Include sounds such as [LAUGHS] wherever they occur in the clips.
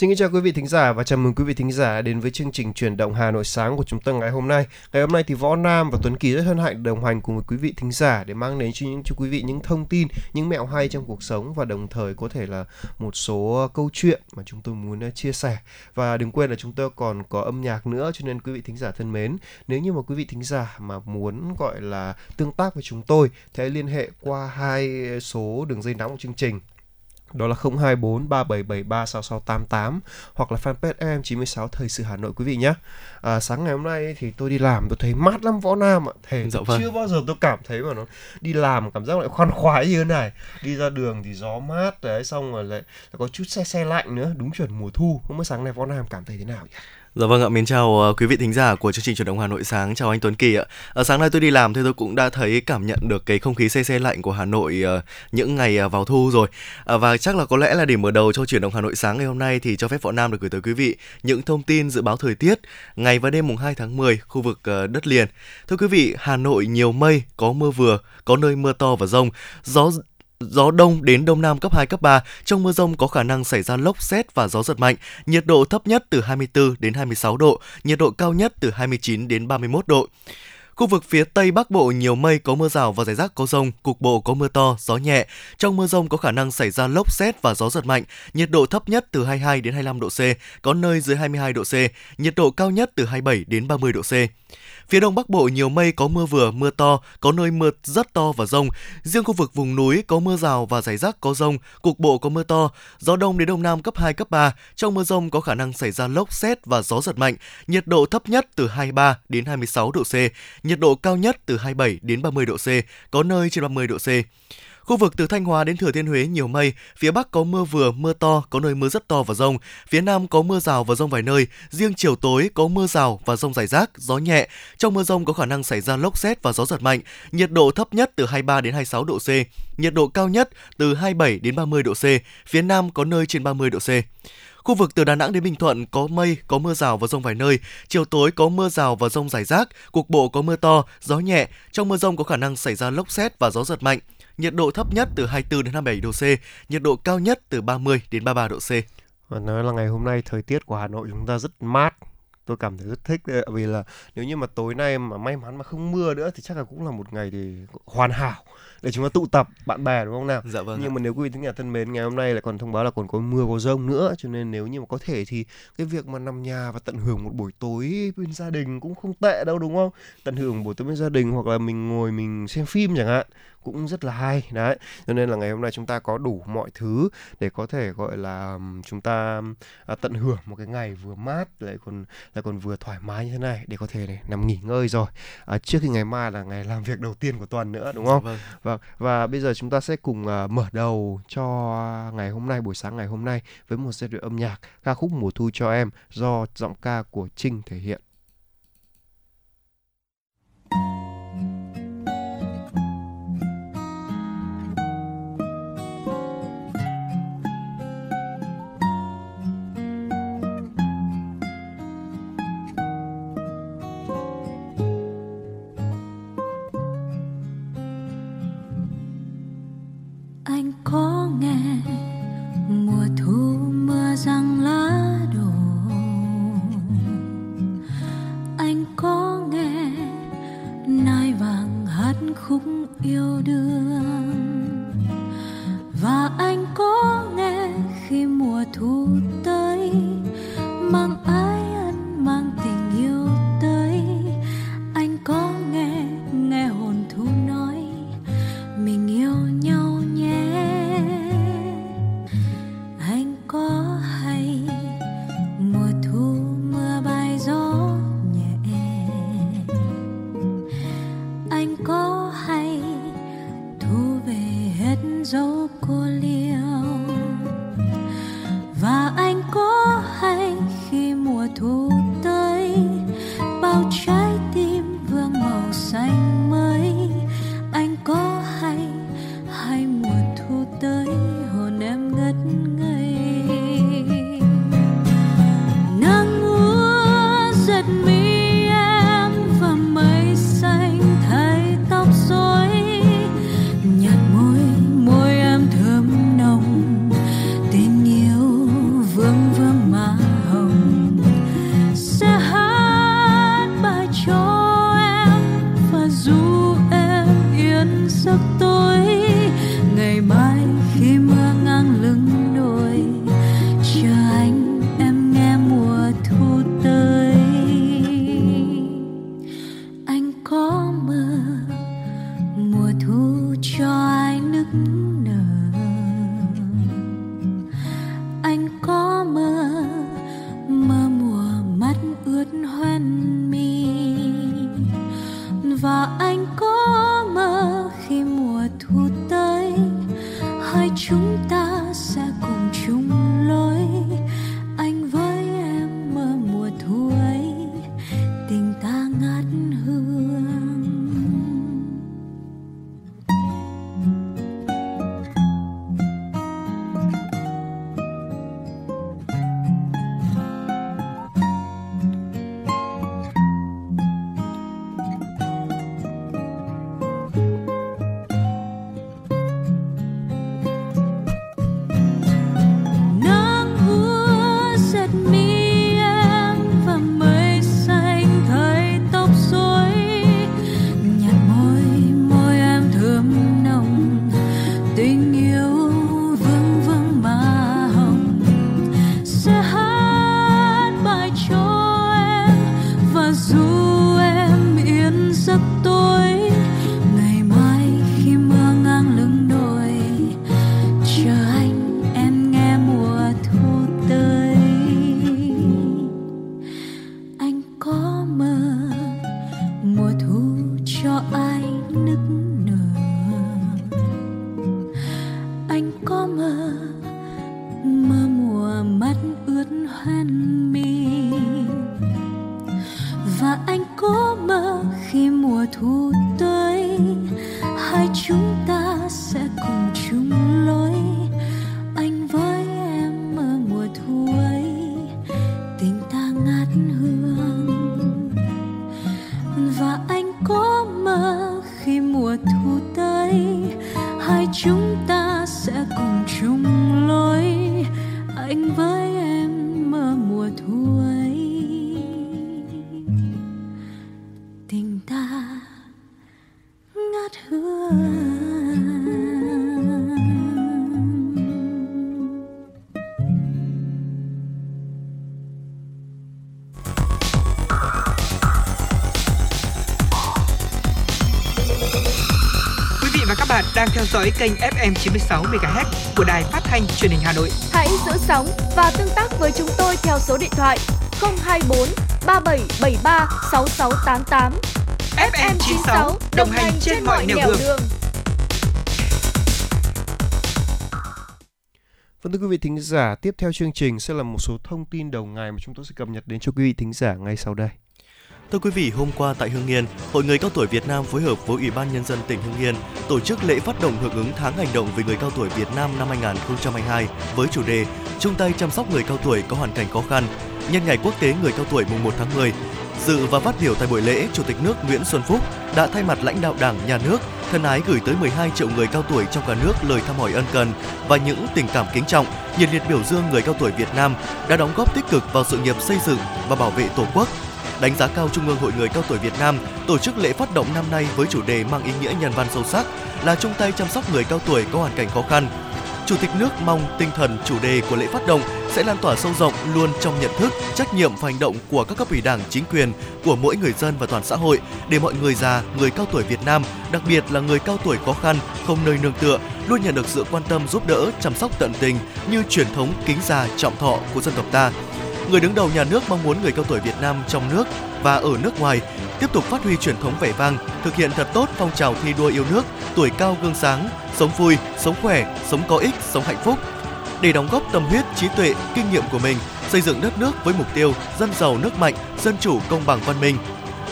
Xin kính chào quý vị thính giả và chào mừng quý vị thính giả đến với chương trình chuyển động Hà Nội sáng của chúng ta ngày hôm nay. Ngày hôm nay thì Võ Nam và Tuấn Kỳ rất hân hạnh đồng hành cùng với quý vị thính giả để mang đến cho những cho quý vị những thông tin, những mẹo hay trong cuộc sống và đồng thời có thể là một số câu chuyện mà chúng tôi muốn uh, chia sẻ. Và đừng quên là chúng tôi còn có âm nhạc nữa cho nên quý vị thính giả thân mến, nếu như mà quý vị thính giả mà muốn gọi là tương tác với chúng tôi thì hãy liên hệ qua hai số đường dây nóng của chương trình đó là 024 3773 6688 hoặc là fanpage FM96 Thời sự Hà Nội quý vị nhé. À, sáng ngày hôm nay thì tôi đi làm tôi thấy mát lắm võ nam ạ. Thể dạ vâng. chưa bao giờ tôi cảm thấy mà nó đi làm cảm giác lại khoan khoái như thế này. Đi ra đường thì gió mát đấy xong rồi lại, lại có chút xe xe lạnh nữa, đúng chuẩn mùa thu. Không biết sáng nay võ nam cảm thấy thế nào nhỉ? Dạ vâng ạ, mến chào ờ, quý vị thính giả của chương trình chuyển động Hà Nội sáng. Chào anh Tuấn Kỳ ạ. À, sáng nay tôi đi làm thì tôi cũng đã thấy cảm nhận được cái không khí se se lạnh của Hà Nội ờ, những ngày vào thu rồi. À, và chắc là có lẽ là để mở đầu cho chuyển động Hà Nội sáng ngày hôm nay thì cho phép Võ Nam được gửi tới quý vị những thông tin dự báo thời tiết ngày và đêm mùng 2 tháng 10 khu vực đất liền. Thưa quý vị, Hà Nội nhiều mây, có mưa vừa, có nơi mưa to và rông. Gió Gió đông đến đông nam cấp 2, cấp 3, trong mưa rông có khả năng xảy ra lốc xét và gió giật mạnh, nhiệt độ thấp nhất từ 24 đến 26 độ, nhiệt độ cao nhất từ 29 đến 31 độ. Khu vực phía Tây Bắc Bộ nhiều mây có mưa rào và rải rác có rông, cục bộ có mưa to, gió nhẹ. Trong mưa rông có khả năng xảy ra lốc xét và gió giật mạnh, nhiệt độ thấp nhất từ 22 đến 25 độ C, có nơi dưới 22 độ C, nhiệt độ cao nhất từ 27 đến 30 độ C. Phía Đông Bắc Bộ nhiều mây có mưa vừa, mưa to, có nơi mưa rất to và rông. Riêng khu vực vùng núi có mưa rào và rải rác có rông, cục bộ có mưa to, gió đông đến đông nam cấp 2, cấp 3. Trong mưa rông có khả năng xảy ra lốc xét và gió giật mạnh. Nhiệt độ thấp nhất từ 23 đến 26 độ C, nhiệt độ cao nhất từ 27 đến 30 độ C, có nơi trên 30 độ C. Khu vực từ Thanh Hóa đến Thừa Thiên Huế nhiều mây, phía Bắc có mưa vừa, mưa to, có nơi mưa rất to và rông. Phía Nam có mưa rào và rông vài nơi, riêng chiều tối có mưa rào và rông rải rác, gió nhẹ. Trong mưa rông có khả năng xảy ra lốc xét và gió giật mạnh. Nhiệt độ thấp nhất từ 23 đến 26 độ C, nhiệt độ cao nhất từ 27 đến 30 độ C. Phía Nam có nơi trên 30 độ C. Khu vực từ Đà Nẵng đến Bình Thuận có mây, có mưa rào và rông vài nơi. Chiều tối có mưa rào và rông rải rác, cục bộ có mưa to, gió nhẹ. Trong mưa rông có khả năng xảy ra lốc xét và gió giật mạnh. Nhiệt độ thấp nhất từ 24 đến 27 độ C, nhiệt độ cao nhất từ 30 đến 33 độ C. Và nói là ngày hôm nay thời tiết của Hà Nội chúng ta rất mát tôi cảm thấy rất thích đấy, vì là nếu như mà tối nay mà may mắn mà không mưa nữa thì chắc là cũng là một ngày thì hoàn hảo để chúng ta tụ tập bạn bè đúng không nào Dạ vâng. nhưng ạ. mà nếu quý vị thính giả thân mến ngày hôm nay lại còn thông báo là còn có mưa có rông nữa cho nên nếu như mà có thể thì cái việc mà nằm nhà và tận hưởng một buổi tối bên gia đình cũng không tệ đâu đúng không tận hưởng buổi tối bên gia đình hoặc là mình ngồi mình xem phim chẳng hạn cũng rất là hay đấy cho nên là ngày hôm nay chúng ta có đủ mọi thứ để có thể gọi là chúng ta à, tận hưởng một cái ngày vừa mát lại còn lại còn vừa thoải mái như thế này để có thể này, nằm nghỉ ngơi rồi à, trước khi ngày mai là ngày làm việc đầu tiên của tuần nữa đúng không Dạ vâng. Vâng, và bây giờ chúng ta sẽ cùng uh, mở đầu cho ngày hôm nay, buổi sáng ngày hôm nay với một giai điệu âm nhạc ca khúc Mùa thu cho em do giọng ca của Trinh thể hiện. Có mơ khi mùa thu tới. Hai chúng ta kênh FM 96 MHz của đài phát thanh truyền hình Hà Nội. Hãy giữ sóng và tương tác với chúng tôi theo số điện thoại 024 3773 6688. FM 96 đồng hành trên mọi nẻo đường. Vâng thưa quý vị thính giả, tiếp theo chương trình sẽ là một số thông tin đầu ngày mà chúng tôi sẽ cập nhật đến cho quý vị thính giả ngay sau đây. Thưa quý vị, hôm qua tại Hưng Yên, Hội người cao tuổi Việt Nam phối hợp với Ủy ban Nhân dân tỉnh Hưng Yên tổ chức lễ phát động hưởng ứng tháng hành động vì người cao tuổi Việt Nam năm 2022 với chủ đề chung tay chăm sóc người cao tuổi có hoàn cảnh khó khăn nhân ngày quốc tế người cao tuổi mùng 1 tháng 10. Dự và phát biểu tại buổi lễ, Chủ tịch nước Nguyễn Xuân Phúc đã thay mặt lãnh đạo Đảng, Nhà nước thân ái gửi tới 12 triệu người cao tuổi trong cả nước lời thăm hỏi ân cần và những tình cảm kính trọng, nhiệt liệt biểu dương người cao tuổi Việt Nam đã đóng góp tích cực vào sự nghiệp xây dựng và bảo vệ Tổ quốc, đánh giá cao Trung ương Hội người cao tuổi Việt Nam tổ chức lễ phát động năm nay với chủ đề mang ý nghĩa nhân văn sâu sắc là chung tay chăm sóc người cao tuổi có hoàn cảnh khó khăn. Chủ tịch nước mong tinh thần chủ đề của lễ phát động sẽ lan tỏa sâu rộng luôn trong nhận thức, trách nhiệm và hành động của các cấp ủy đảng, chính quyền, của mỗi người dân và toàn xã hội để mọi người già, người cao tuổi Việt Nam, đặc biệt là người cao tuổi khó khăn, không nơi nương tựa, luôn nhận được sự quan tâm giúp đỡ, chăm sóc tận tình như truyền thống kính già trọng thọ của dân tộc ta người đứng đầu nhà nước mong muốn người cao tuổi Việt Nam trong nước và ở nước ngoài tiếp tục phát huy truyền thống vẻ vang, thực hiện thật tốt phong trào thi đua yêu nước, tuổi cao gương sáng, sống vui, sống khỏe, sống có ích, sống hạnh phúc. Để đóng góp tâm huyết, trí tuệ, kinh nghiệm của mình, xây dựng đất nước với mục tiêu dân giàu nước mạnh, dân chủ, công bằng văn minh.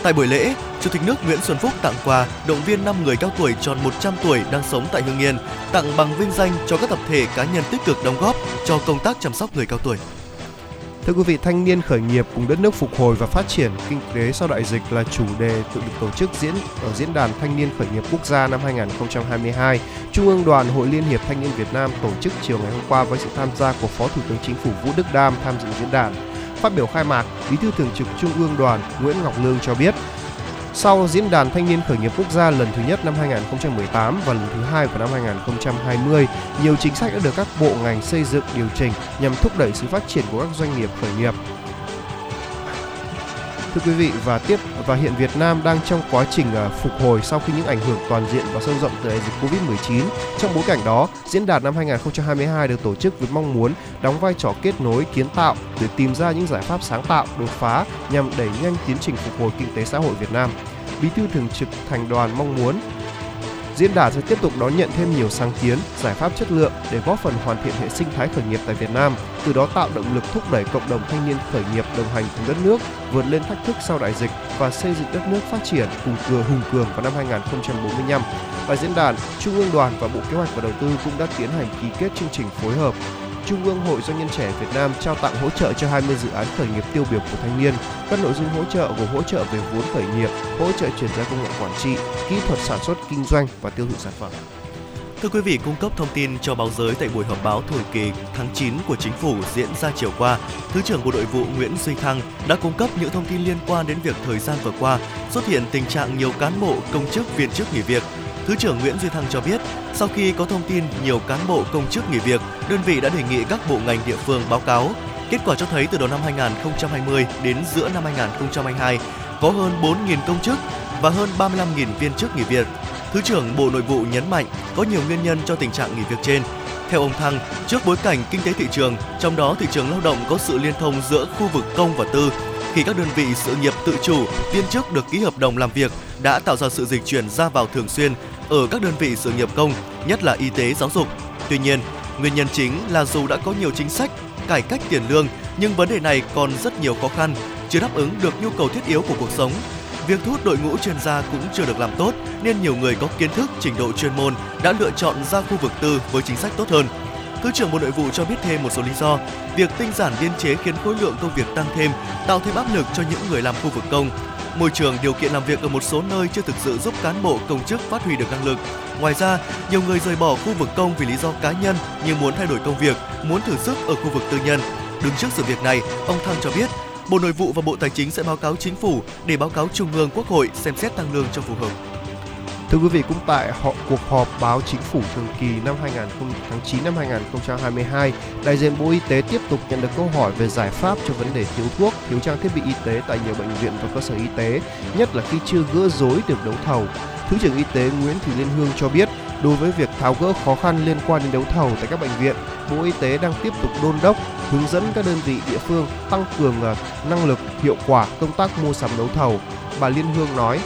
Tại buổi lễ, Chủ tịch nước Nguyễn Xuân Phúc tặng quà động viên 5 người cao tuổi tròn 100 tuổi đang sống tại Hưng Yên, tặng bằng vinh danh cho các tập thể cá nhân tích cực đóng góp cho công tác chăm sóc người cao tuổi. Thưa quý vị, thanh niên khởi nghiệp cùng đất nước phục hồi và phát triển kinh tế sau đại dịch là chủ đề tự được tổ chức diễn ở diễn đàn thanh niên khởi nghiệp quốc gia năm 2022. Trung ương Đoàn Hội Liên hiệp Thanh niên Việt Nam tổ chức chiều ngày hôm qua với sự tham gia của Phó Thủ tướng Chính phủ Vũ Đức Đam tham dự diễn đàn. Phát biểu khai mạc, Bí thư Thường trực Trung ương Đoàn Nguyễn Ngọc Lương cho biết, sau diễn đàn thanh niên khởi nghiệp quốc gia lần thứ nhất năm 2018 và lần thứ hai vào năm 2020, nhiều chính sách đã được các bộ ngành xây dựng điều chỉnh nhằm thúc đẩy sự phát triển của các doanh nghiệp khởi nghiệp. Thưa quý vị và tiếp và hiện Việt Nam đang trong quá trình à, phục hồi sau khi những ảnh hưởng toàn diện và sâu rộng từ đại dịch Covid-19. Trong bối cảnh đó, diễn đàn năm 2022 được tổ chức với mong muốn đóng vai trò kết nối kiến tạo để tìm ra những giải pháp sáng tạo, đột phá nhằm đẩy nhanh tiến trình phục hồi kinh tế xã hội Việt Nam. Bí thư thường trực thành đoàn mong muốn Diễn đàn sẽ tiếp tục đón nhận thêm nhiều sáng kiến, giải pháp chất lượng để góp phần hoàn thiện hệ sinh thái khởi nghiệp tại Việt Nam, từ đó tạo động lực thúc đẩy cộng đồng thanh niên khởi nghiệp đồng hành cùng đất nước vượt lên thách thức sau đại dịch và xây dựng đất nước phát triển cùng cường hùng cường vào năm 2045. Tại diễn đàn, Trung ương Đoàn và Bộ Kế hoạch và Đầu tư cũng đã tiến hành ký kết chương trình phối hợp Trung ương Hội Doanh nhân trẻ Việt Nam trao tặng hỗ trợ cho 20 dự án khởi nghiệp tiêu biểu của thanh niên. Các nội dung hỗ trợ gồm hỗ trợ về vốn khởi nghiệp, hỗ trợ chuyển giao công nghệ quản trị, kỹ thuật sản xuất kinh doanh và tiêu thụ sản phẩm. Thưa quý vị, cung cấp thông tin cho báo giới tại buổi họp báo thường kỳ tháng 9 của chính phủ diễn ra chiều qua, Thứ trưởng Bộ Nội vụ Nguyễn Duy Thăng đã cung cấp những thông tin liên quan đến việc thời gian vừa qua xuất hiện tình trạng nhiều cán bộ, công chức, viên chức nghỉ việc. Thứ trưởng Nguyễn Duy Thăng cho biết, sau khi có thông tin nhiều cán bộ công chức nghỉ việc, đơn vị đã đề nghị các bộ ngành địa phương báo cáo. Kết quả cho thấy từ đầu năm 2020 đến giữa năm 2022 có hơn 4.000 công chức và hơn 35.000 viên chức nghỉ việc. Thứ trưởng Bộ Nội vụ nhấn mạnh có nhiều nguyên nhân cho tình trạng nghỉ việc trên. Theo ông Thăng, trước bối cảnh kinh tế thị trường, trong đó thị trường lao động có sự liên thông giữa khu vực công và tư, khi các đơn vị sự nghiệp tự chủ, viên chức được ký hợp đồng làm việc đã tạo ra sự dịch chuyển ra vào thường xuyên ở các đơn vị sự nghiệp công, nhất là y tế giáo dục. Tuy nhiên, nguyên nhân chính là dù đã có nhiều chính sách cải cách tiền lương, nhưng vấn đề này còn rất nhiều khó khăn, chưa đáp ứng được nhu cầu thiết yếu của cuộc sống. Việc thu hút đội ngũ chuyên gia cũng chưa được làm tốt nên nhiều người có kiến thức, trình độ chuyên môn đã lựa chọn ra khu vực tư với chính sách tốt hơn. Thứ trưởng Bộ Nội vụ cho biết thêm một số lý do. Việc tinh giản biên chế khiến khối lượng công việc tăng thêm, tạo thêm áp lực cho những người làm khu vực công. Môi trường điều kiện làm việc ở một số nơi chưa thực sự giúp cán bộ công chức phát huy được năng lực. Ngoài ra, nhiều người rời bỏ khu vực công vì lý do cá nhân như muốn thay đổi công việc, muốn thử sức ở khu vực tư nhân. Đứng trước sự việc này, ông Thăng cho biết Bộ Nội vụ và Bộ Tài chính sẽ báo cáo chính phủ để báo cáo Trung ương Quốc hội xem xét tăng lương cho phù hợp. Thưa quý vị, cũng tại họ cuộc họp báo chính phủ thường kỳ năm 2000 tháng 9 năm 2022, đại diện Bộ Y tế tiếp tục nhận được câu hỏi về giải pháp cho vấn đề thiếu thuốc, thiếu trang thiết bị y tế tại nhiều bệnh viện và cơ sở y tế, nhất là khi chưa gỡ rối được đấu thầu. Thứ trưởng Y tế Nguyễn Thị Liên Hương cho biết, đối với việc tháo gỡ khó khăn liên quan đến đấu thầu tại các bệnh viện, Bộ Y tế đang tiếp tục đôn đốc, hướng dẫn các đơn vị địa phương tăng cường à, năng lực, hiệu quả công tác mua sắm đấu thầu. Bà Liên Hương nói,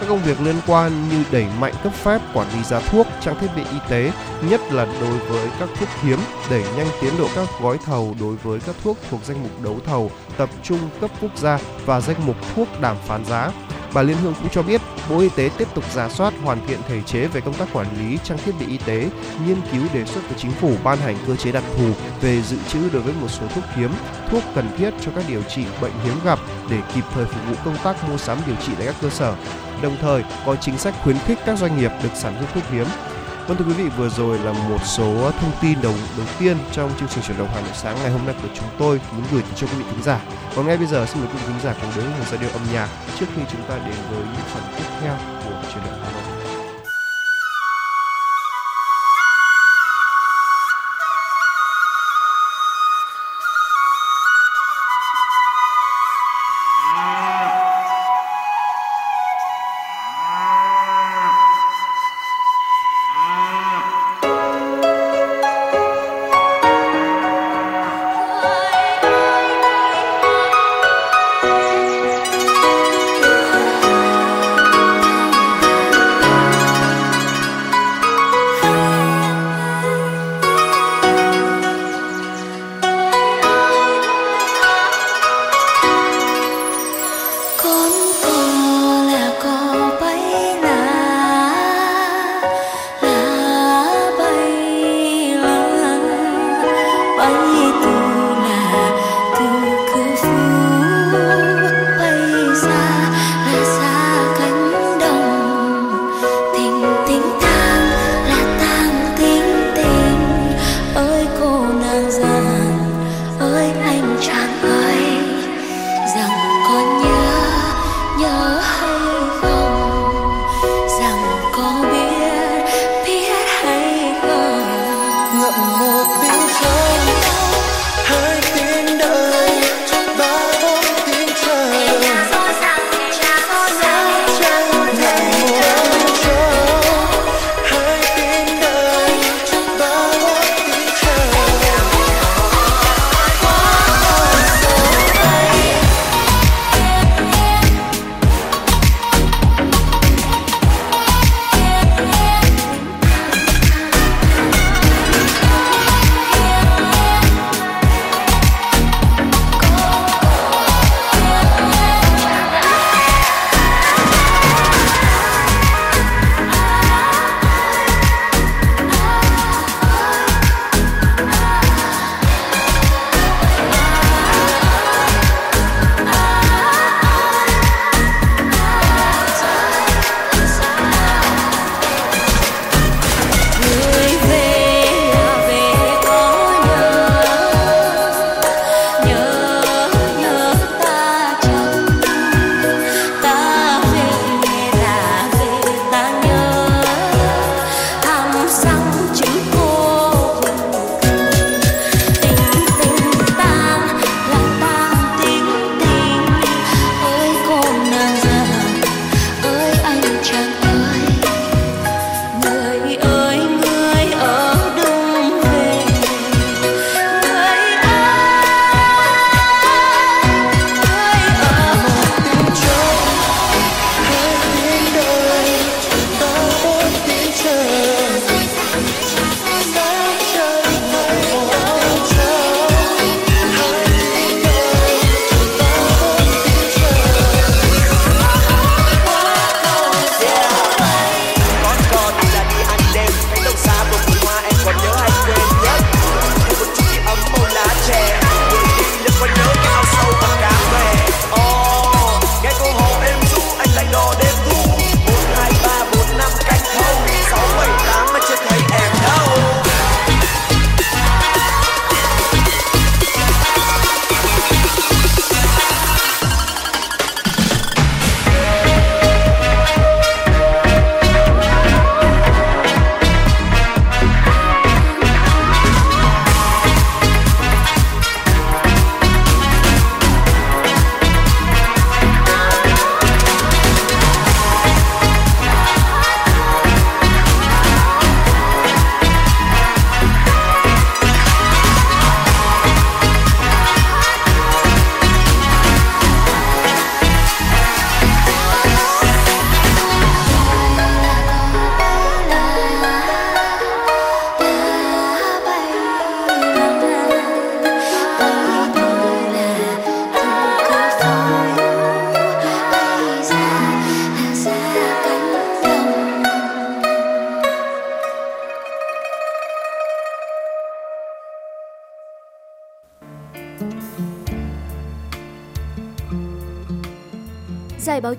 các công việc liên quan như đẩy mạnh cấp phép quản lý giá thuốc, trang thiết bị y tế, nhất là đối với các thuốc hiếm, đẩy nhanh tiến độ các gói thầu đối với các thuốc thuộc danh mục đấu thầu, tập trung cấp quốc gia và danh mục thuốc đàm phán giá. Bà Liên Hương cũng cho biết, Bộ Y tế tiếp tục giả soát hoàn thiện thể chế về công tác quản lý trang thiết bị y tế, nghiên cứu đề xuất với chính phủ ban hành cơ chế đặc thù về dự trữ đối với một số thuốc hiếm, thuốc cần thiết cho các điều trị bệnh hiếm gặp để kịp thời phục vụ công tác mua sắm điều trị tại các cơ sở đồng thời có chính sách khuyến khích các doanh nghiệp được sản xuất thuốc hiếm. Vâng thưa quý vị, vừa rồi là một số thông tin đầu đầu tiên trong chương trình chuyển động Hà Nội sáng ngày hôm nay của chúng tôi muốn gửi cho quý vị thính giả. Còn ngay bây giờ xin mời quý vị thính giả cùng đến với một giai điệu âm nhạc trước khi chúng ta đến với những phần tiếp theo của chuyển động Hà Nội.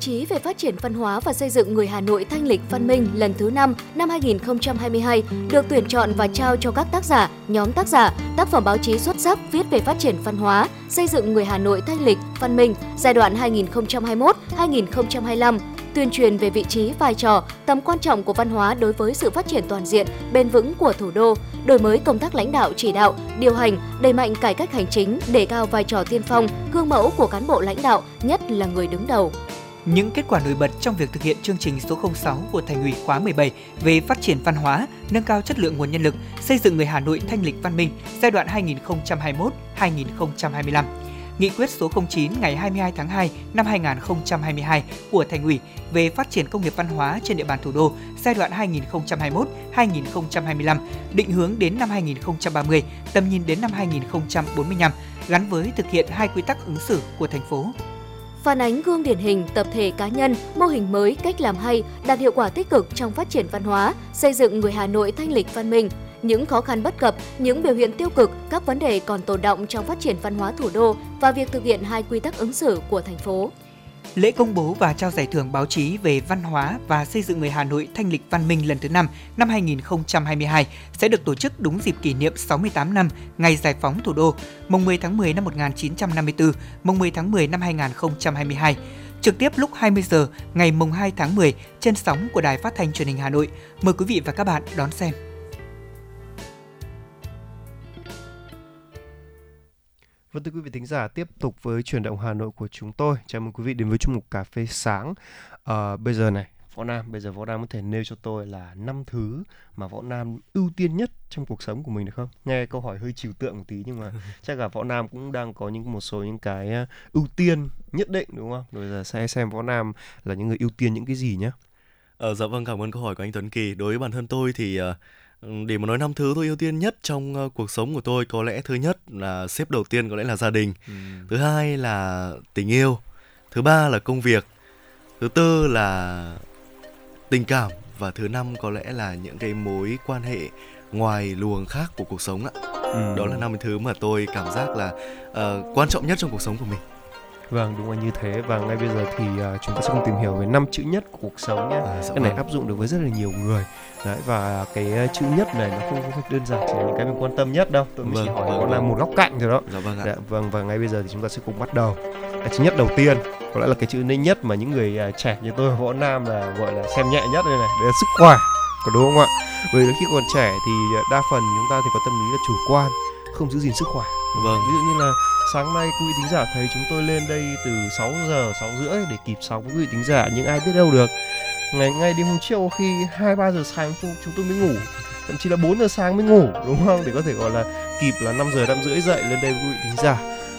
Chí về phát triển văn hóa và xây dựng người Hà Nội thanh lịch văn minh lần thứ 5 năm 2022 được tuyển chọn và trao cho các tác giả, nhóm tác giả, tác phẩm báo chí xuất sắc viết về phát triển văn hóa, xây dựng người Hà Nội thanh lịch văn minh giai đoạn 2021-2025 tuyên truyền về vị trí, vai trò, tầm quan trọng của văn hóa đối với sự phát triển toàn diện, bền vững của thủ đô, đổi mới công tác lãnh đạo chỉ đạo, điều hành, đẩy mạnh cải cách hành chính, đề cao vai trò tiên phong, gương mẫu của cán bộ lãnh đạo, nhất là người đứng đầu. Những kết quả nổi bật trong việc thực hiện chương trình số 06 của Thành ủy khóa 17 về phát triển văn hóa, nâng cao chất lượng nguồn nhân lực, xây dựng người Hà Nội thanh lịch văn minh giai đoạn 2021-2025 Nghị quyết số 09 ngày 22 tháng 2 năm 2022 của Thành ủy về phát triển công nghiệp văn hóa trên địa bàn thủ đô giai đoạn 2021-2025, định hướng đến năm 2030, tầm nhìn đến năm 2045, gắn với thực hiện hai quy tắc ứng xử của thành phố phản ánh gương điển hình tập thể cá nhân, mô hình mới, cách làm hay, đạt hiệu quả tích cực trong phát triển văn hóa, xây dựng người Hà Nội thanh lịch văn minh, những khó khăn bất cập, những biểu hiện tiêu cực, các vấn đề còn tồn động trong phát triển văn hóa thủ đô và việc thực hiện hai quy tắc ứng xử của thành phố. Lễ công bố và trao giải thưởng báo chí về văn hóa và xây dựng người Hà Nội thanh lịch văn minh lần thứ 5 năm 2022 sẽ được tổ chức đúng dịp kỷ niệm 68 năm ngày giải phóng thủ đô, mùng 10 tháng 10 năm 1954, mùng 10 tháng 10 năm 2022 trực tiếp lúc 20 giờ ngày mùng 2 tháng 10 trên sóng của Đài Phát thanh Truyền hình Hà Nội. Mời quý vị và các bạn đón xem. Vâng thưa quý vị thính giả, tiếp tục với chuyển động Hà Nội của chúng tôi. Chào mừng quý vị đến với chuyên mục cà phê sáng. À, bây giờ này, Võ Nam, bây giờ Võ Nam có thể nêu cho tôi là năm thứ mà Võ Nam ưu tiên nhất trong cuộc sống của mình được không? Nghe câu hỏi hơi trừu tượng một tí nhưng mà [LAUGHS] chắc là Võ Nam cũng đang có những một số những cái ờ, ưu tiên nhất định đúng không? Rồi giờ sẽ xem Võ Nam là những người ưu tiên những cái gì nhé. Ờ, dạ vâng cảm ơn câu hỏi của anh Tuấn Kỳ. Đối với bản thân tôi thì uh, để mà nói năm thứ tôi ưu tiên nhất trong uh, cuộc sống của tôi có lẽ thứ nhất là xếp đầu tiên có lẽ là gia đình ừ. thứ hai là tình yêu thứ ba là công việc thứ tư là tình cảm và thứ năm có lẽ là những cái mối quan hệ ngoài luồng khác của cuộc sống ạ ừ. đó là năm thứ mà tôi cảm giác là uh, quan trọng nhất trong cuộc sống của mình Vâng, đúng là như thế và ngay bây giờ thì uh, chúng ta sẽ cùng tìm hiểu về năm chữ nhất của cuộc sống nhé. À, cái này vâng. áp dụng được với rất là nhiều người. Đấy và cái uh, chữ nhất này nó không, không đơn giản chỉ là những cái mình quan tâm nhất đâu. Tôi vâng, chỉ hỏi vâng, vâng. là một góc cạnh thôi đó. Dạ, vâng, ạ. Dạ, vâng và ngay bây giờ thì chúng ta sẽ cùng bắt đầu. Cái chữ nhất đầu tiên có lẽ là cái chữ nhanh nhất mà những người uh, trẻ như tôi võ nam là gọi là xem nhẹ nhất đây này, đấy là sức khỏe. Có đúng không ạ? Bởi vì khi còn trẻ thì đa phần chúng ta thì có tâm lý là chủ quan, không giữ gìn sức khỏe. Vâng. Ví dụ như là sáng nay quý vị thính giả thấy chúng tôi lên đây từ 6 giờ 6 rưỡi để kịp sóng quý vị thính giả nhưng ai biết đâu được ngày ngay đêm hôm trước khi hai ba giờ sáng chúng, chúng tôi mới ngủ. Thậm chí là 4 giờ sáng mới ngủ đúng không? Để có thể gọi là kịp là 5 giờ năm rưỡi dậy lên đây với quý vị thính giả.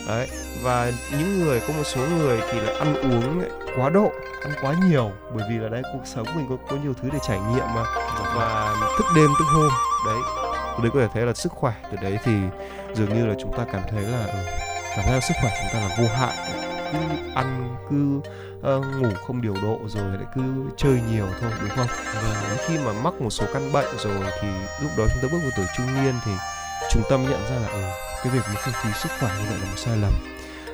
Đấy và những người có một số người thì là ăn uống quá độ ăn quá nhiều. Bởi vì là đây cuộc sống mình có có nhiều thứ để trải nghiệm mà. Và thức đêm thức hôm đấy. Từ đấy có thể thấy là sức khỏe. Từ đấy thì dường như là chúng ta cảm thấy là ừ, cảm thấy là sức khỏe chúng ta là vô hạn. Cứ ăn cứ uh, ngủ không điều độ rồi lại cứ chơi nhiều thôi đúng không? Và đến khi mà mắc một số căn bệnh rồi thì lúc đó chúng ta bước vào tuổi trung niên thì chúng mới nhận ra là ừ, cái việc mà không khí sức khỏe như vậy là một sai lầm.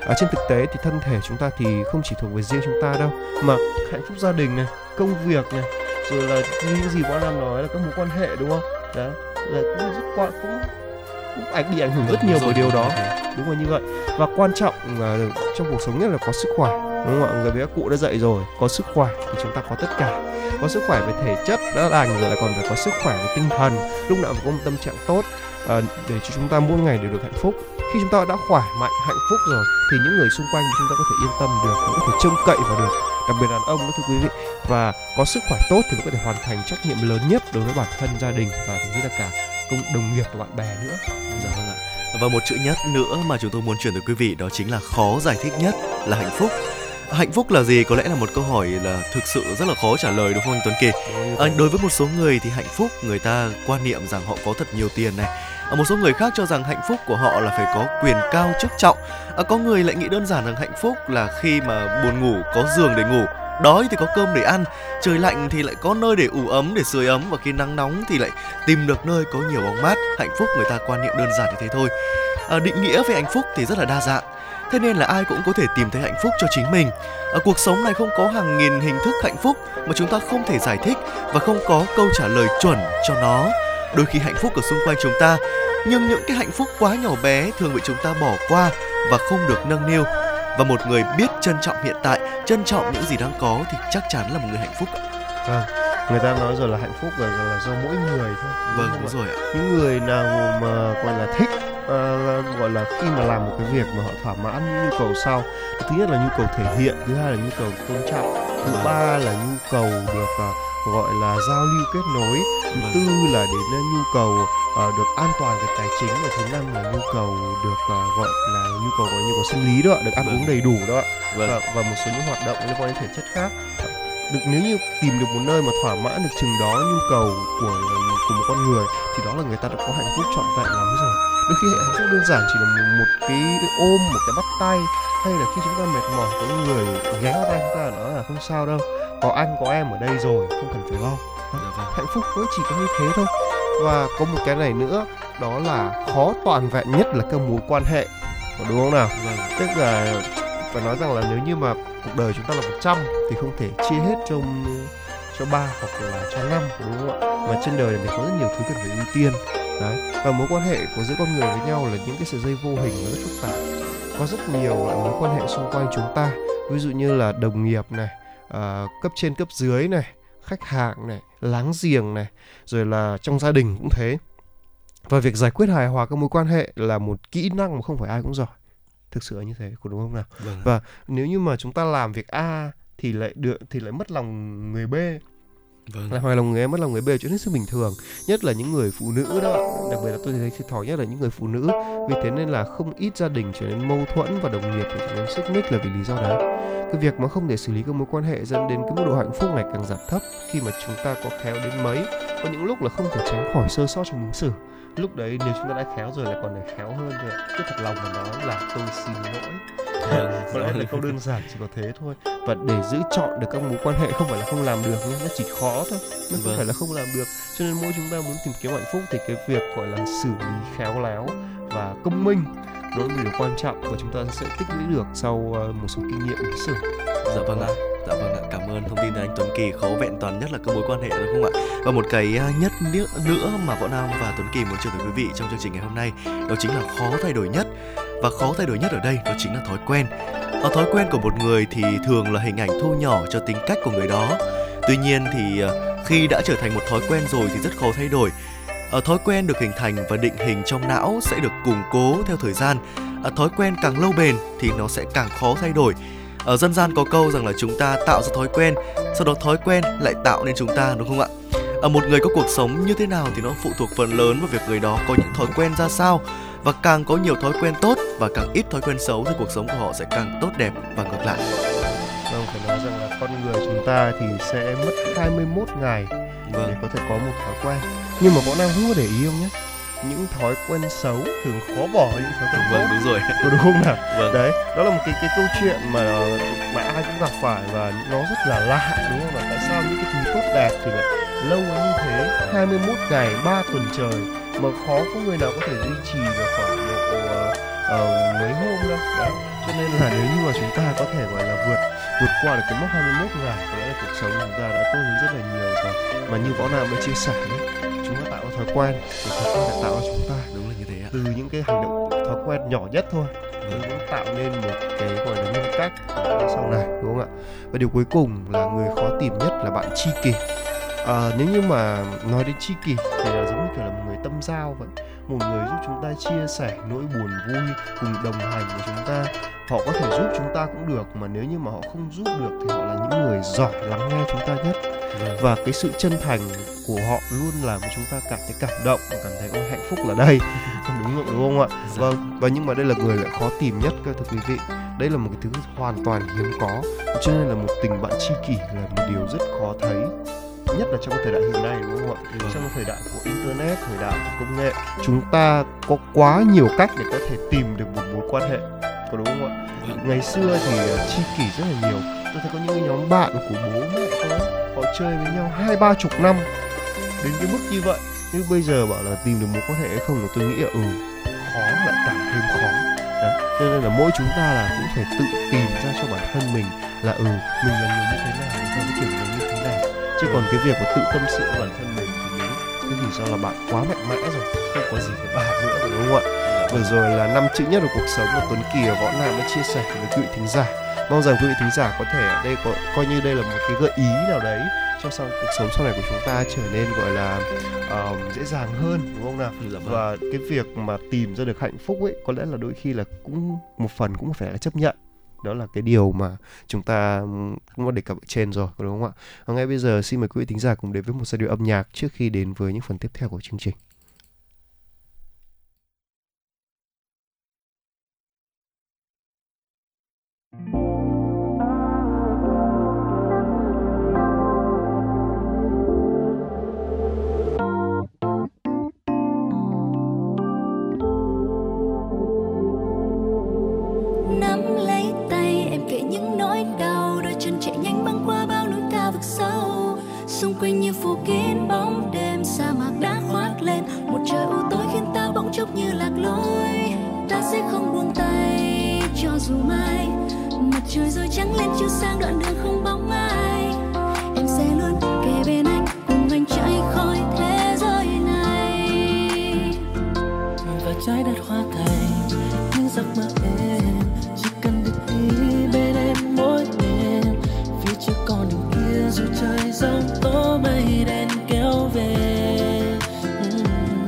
Ở trên thực tế thì thân thể chúng ta thì không chỉ thuộc về riêng chúng ta đâu mà hạnh phúc gia đình này công việc này rồi là như những gì võ nam nói là các mối quan hệ đúng không? Đấy là cũng rất quan cũng cũng ảnh bị ảnh hưởng rất nhiều bởi điều đó. đúng là như vậy. Và quan trọng là trong cuộc sống nhất là có sức khỏe đúng không ạ? Người bé cụ đã dạy rồi có sức khỏe thì chúng ta có tất cả. Có sức khỏe về thể chất đã lành rồi lại còn phải có sức khỏe về tinh thần. Lúc nào phải có một tâm trạng tốt à, để cho chúng ta mỗi ngày đều được hạnh phúc. Khi chúng ta đã khỏe mạnh hạnh phúc rồi thì những người xung quanh chúng ta có thể yên tâm được có thể trông cậy vào được. Đặc biệt đàn ông đó thưa quý vị. Và có sức khỏe tốt thì mới có thể hoàn thành trách nhiệm lớn nhất đối với bản thân gia đình và thậm chí là cả công đồng nghiệp và bạn bè nữa. Dạ vâng ạ. Và một chữ nhất nữa mà chúng tôi muốn chuyển tới quý vị đó chính là khó giải thích nhất là hạnh phúc hạnh phúc là gì? Có lẽ là một câu hỏi là thực sự rất là khó trả lời đúng không anh Tuấn Kỳ? À, đối với một số người thì hạnh phúc người ta quan niệm rằng họ có thật nhiều tiền này. Ở một số người khác cho rằng hạnh phúc của họ là phải có quyền cao chức trọng. À, có người lại nghĩ đơn giản rằng hạnh phúc là khi mà buồn ngủ có giường để ngủ đói thì có cơm để ăn trời lạnh thì lại có nơi để ủ ấm để sưởi ấm và khi nắng nóng thì lại tìm được nơi có nhiều bóng mát. Hạnh phúc người ta quan niệm đơn giản như thế thôi. À, định nghĩa về hạnh phúc thì rất là đa dạng thế nên là ai cũng có thể tìm thấy hạnh phúc cho chính mình. Ở cuộc sống này không có hàng nghìn hình thức hạnh phúc mà chúng ta không thể giải thích và không có câu trả lời chuẩn cho nó. Đôi khi hạnh phúc ở xung quanh chúng ta nhưng những cái hạnh phúc quá nhỏ bé thường bị chúng ta bỏ qua và không được nâng niu. Và một người biết trân trọng hiện tại trân trọng những gì đang có thì chắc chắn là một người hạnh phúc vâng người ta nói rồi là hạnh phúc là, là do mỗi người thôi. Vâng đúng rồi ạ. Những người nào mà gọi là thích uh, gọi là khi mà làm một cái việc mà họ thỏa mãn những nhu cầu sau thứ nhất là nhu cầu thể hiện thứ hai là nhu cầu tôn trọng thứ vâng. ba là nhu cầu được uh, gọi là giao lưu kết nối thứ vâng. tư là đến nhu cầu uh, được an toàn về tài chính và thứ năm là nhu cầu được uh, gọi là nhu cầu gọi nhu cầu sinh lý đó được ăn vâng. uống đầy đủ đó vâng. và, và một số những hoạt động liên quan đến thể chất khác được nếu như tìm được một nơi mà thỏa mãn được chừng đó nhu cầu của của một con người thì đó là người ta đã có hạnh phúc trọn vẹn lắm rồi. Đôi khi hạnh phúc đơn giản chỉ là một, một cái ôm một cái bắt tay hay là khi chúng ta mệt mỏi có người ghé vào tay chúng ta nói là không sao đâu. Có anh có em ở đây rồi không cần phải lo. Dạ vâng. hạnh phúc cũng chỉ có như thế thôi. Và có một cái này nữa đó là khó toàn vẹn nhất là các mối quan hệ. Đúng không nào? Vâng. tức là phải nói rằng là nếu như mà cuộc đời chúng ta là 100 thì không thể chia hết cho cho ba hoặc là cho năm đúng không ạ? Mà trên đời này có rất nhiều thứ cần phải ưu tiên đấy. Và mối quan hệ của giữa con người với nhau là những cái sợi dây vô hình nó rất phức tạp. Có rất nhiều loại mối quan hệ xung quanh chúng ta ví dụ như là đồng nghiệp này uh, cấp trên cấp dưới này khách hàng này láng giềng này rồi là trong gia đình cũng thế. Và việc giải quyết hài hòa các mối quan hệ là một kỹ năng mà không phải ai cũng giỏi thực sự là như thế có đúng không nào? Vâng. và nếu như mà chúng ta làm việc a thì lại được thì lại mất lòng người b. Vâng. Là hoài lòng người em mất lòng người B chuyện hết sức bình thường Nhất là những người phụ nữ đó. Đặc biệt là tôi thấy thiệt thòi nhất là những người phụ nữ. Vì thế nên là không ít gia đình trở nên mâu thuẫn Và đồng nghiệp trở nên xích mích là vì lý do đấy. Cái việc mà không thể xử lý các mối quan hệ Dẫn đến cái mức độ hạnh phúc này càng giảm thấp Khi mà chúng ta có khéo đến mấy. Có những lúc là không thể tránh khỏi sơ sót trong ứng xử lúc đấy nếu chúng ta đã khéo rồi lại còn để khéo hơn rồi cứ thật lòng mà nói là tôi xin lỗi. Có lẽ là câu đơn giản chỉ có thế thôi. Và để giữ chọn được các mối quan hệ không phải là không làm được nhưng nó chỉ khó thôi nó không vâng. phải là không làm được. Cho nên mỗi chúng ta muốn tìm kiếm hạnh phúc thì cái việc gọi là xử lý khéo léo và công minh đó là điều quan trọng và chúng ta sẽ tích lũy được sau ờ, một số kinh nghiệm lịch sử dạ vâng ạ Dạ vâng ạ, cảm ơn thông tin từ anh Tuấn Kỳ khó vẹn toàn nhất là các mối quan hệ đúng không ạ? Và một cái à, nhất nữa mà Võ Nam và Tuấn Kỳ muốn chia tới quý vị trong chương trình ngày hôm nay đó chính là khó thay đổi nhất. Và khó thay đổi nhất ở đây đó chính là thói quen. Ở thói quen của một người thì thường là hình ảnh thu nhỏ cho tính cách của người đó. Tuy nhiên thì ờ, khi đã trở thành một thói quen rồi thì rất khó thay đổi. Ở thói quen được hình thành và định hình trong não sẽ được củng cố theo thời gian. Ở thói quen càng lâu bền thì nó sẽ càng khó thay đổi ở dân gian có câu rằng là chúng ta tạo ra thói quen sau đó thói quen lại tạo nên chúng ta đúng không ạ ở một người có cuộc sống như thế nào thì nó phụ thuộc phần lớn vào việc người đó có những thói quen ra sao và càng có nhiều thói quen tốt và càng ít thói quen xấu thì cuộc sống của họ sẽ càng tốt đẹp và ngược lại. Vâng, phải nói rằng là con người chúng ta thì sẽ mất 21 ngày vâng. để có thể có một thói quen. Nhưng mà võ nam không có để ý không nhé. Những thói quen xấu thường khó bỏ những thói quen vâng đúng rồi. Có đúng không nào? Vâng. đấy đó là một cái cái câu chuyện mà mà ai cũng gặp phải và nó rất là lạ đúng không? Và tại sao những cái thứ tốt đẹp thì lại lâu như thế? 21 ngày 3 tuần trời mà khó có người nào có thể duy trì được khoảng độ uh, mấy hôm đâu. Đấy cho nên là nếu như mà chúng ta có thể gọi là vượt vượt qua được cái mốc 21 ngày có lẽ là cuộc sống của chúng ta đã tốt hơn rất là nhiều rồi. Mà như võ nam đã chia sẻ ấy, thói quen thì thói quen lại tạo ra chúng ta. Đúng là như thế ạ. Từ những cái hành động thói quen nhỏ nhất thôi nó cũng tạo nên một cái gọi là nhân cách sau này đúng không ạ? Và điều cuối cùng là người khó tìm nhất là bạn tri kỷ. À, nếu như mà nói đến tri kỷ thì là giống như kiểu là một người tâm giao vậy một người giúp chúng ta chia sẻ nỗi buồn vui cùng đồng hành với chúng ta. Họ có thể giúp chúng ta cũng được mà nếu như mà họ không giúp được thì họ là những người giỏi lắng nghe chúng ta nhất. Vâng. và cái sự chân thành của họ luôn làm cho chúng ta cảm thấy cảm động và cảm thấy ôi hạnh phúc là đây. [LAUGHS] Đúng không? Đúng không ạ? Dạ. vâng và nhưng mà đây là người lại khó tìm nhất cơ thưa quý vị. Đây là một cái thứ hoàn toàn hiếm có cho nên là một tình bạn tri kỷ là một điều rất khó thấy nhất là trong thời đại hiện nay đúng không ạ? Ừ. trong thời đại của internet thời đại của công nghệ chúng ta có quá nhiều cách để có thể tìm được một mối quan hệ có đúng không ạ? Ừ. ngày xưa thì tri kỷ rất là nhiều. Tôi thấy có những nhóm bạn của bố mẹ thôi họ chơi với nhau hai ba chục năm đến cái mức như vậy. Nhưng bây giờ bảo là tìm được mối quan hệ hay không là tôi nghĩ là ừ khó lại càng thêm khó. Đó nên là mỗi chúng ta là cũng phải tự tìm ra cho bản thân mình là ừ mình là người như thế nào mình theo cái kiểu người như thế nào chứ còn cái việc mà tự tâm sự với bản thân mình thì nếu cái rủi ro là bạn quá mạnh mẽ rồi không có gì phải bàn nữa đúng không ạ? Vừa rồi là năm chữ nhất của cuộc sống của Tuấn Kỳ và Võ Nam đã chia sẻ với quý vị thính giả. Mong rằng quý vị thính giả có thể ở đây có coi như đây là một cái gợi ý nào đấy cho sau cuộc sống sau này của chúng ta trở nên gọi là uh, dễ dàng hơn đúng không nào? Dạ vâng. và cái việc mà tìm ra được hạnh phúc ấy có lẽ là đôi khi là cũng một phần cũng phải là chấp nhận đó là cái điều mà chúng ta ừ, cũng đã đề cập ở trên rồi, đúng không ạ? Và ngay bây giờ xin mời quý vị thính giả cùng đến với một giai điệu âm nhạc trước khi đến với những phần tiếp theo của chương trình. Phủ kín bóng đêm, sa mạc đã khoác lên. Một trời u tối khiến ta bỗng chốc như lạc lối. Ta sẽ không buông tay, cho dù mai. Mặt trời rồi trắng lên chiếu sang đoạn đường không bóng ai. Em sẽ luôn kề bên anh, cùng anh chạy khỏi thế giới này. Và trái đất hoa thành những giấc mơ em chỉ cần được yêu dù trời giông tố mây đen kéo về. Ừm,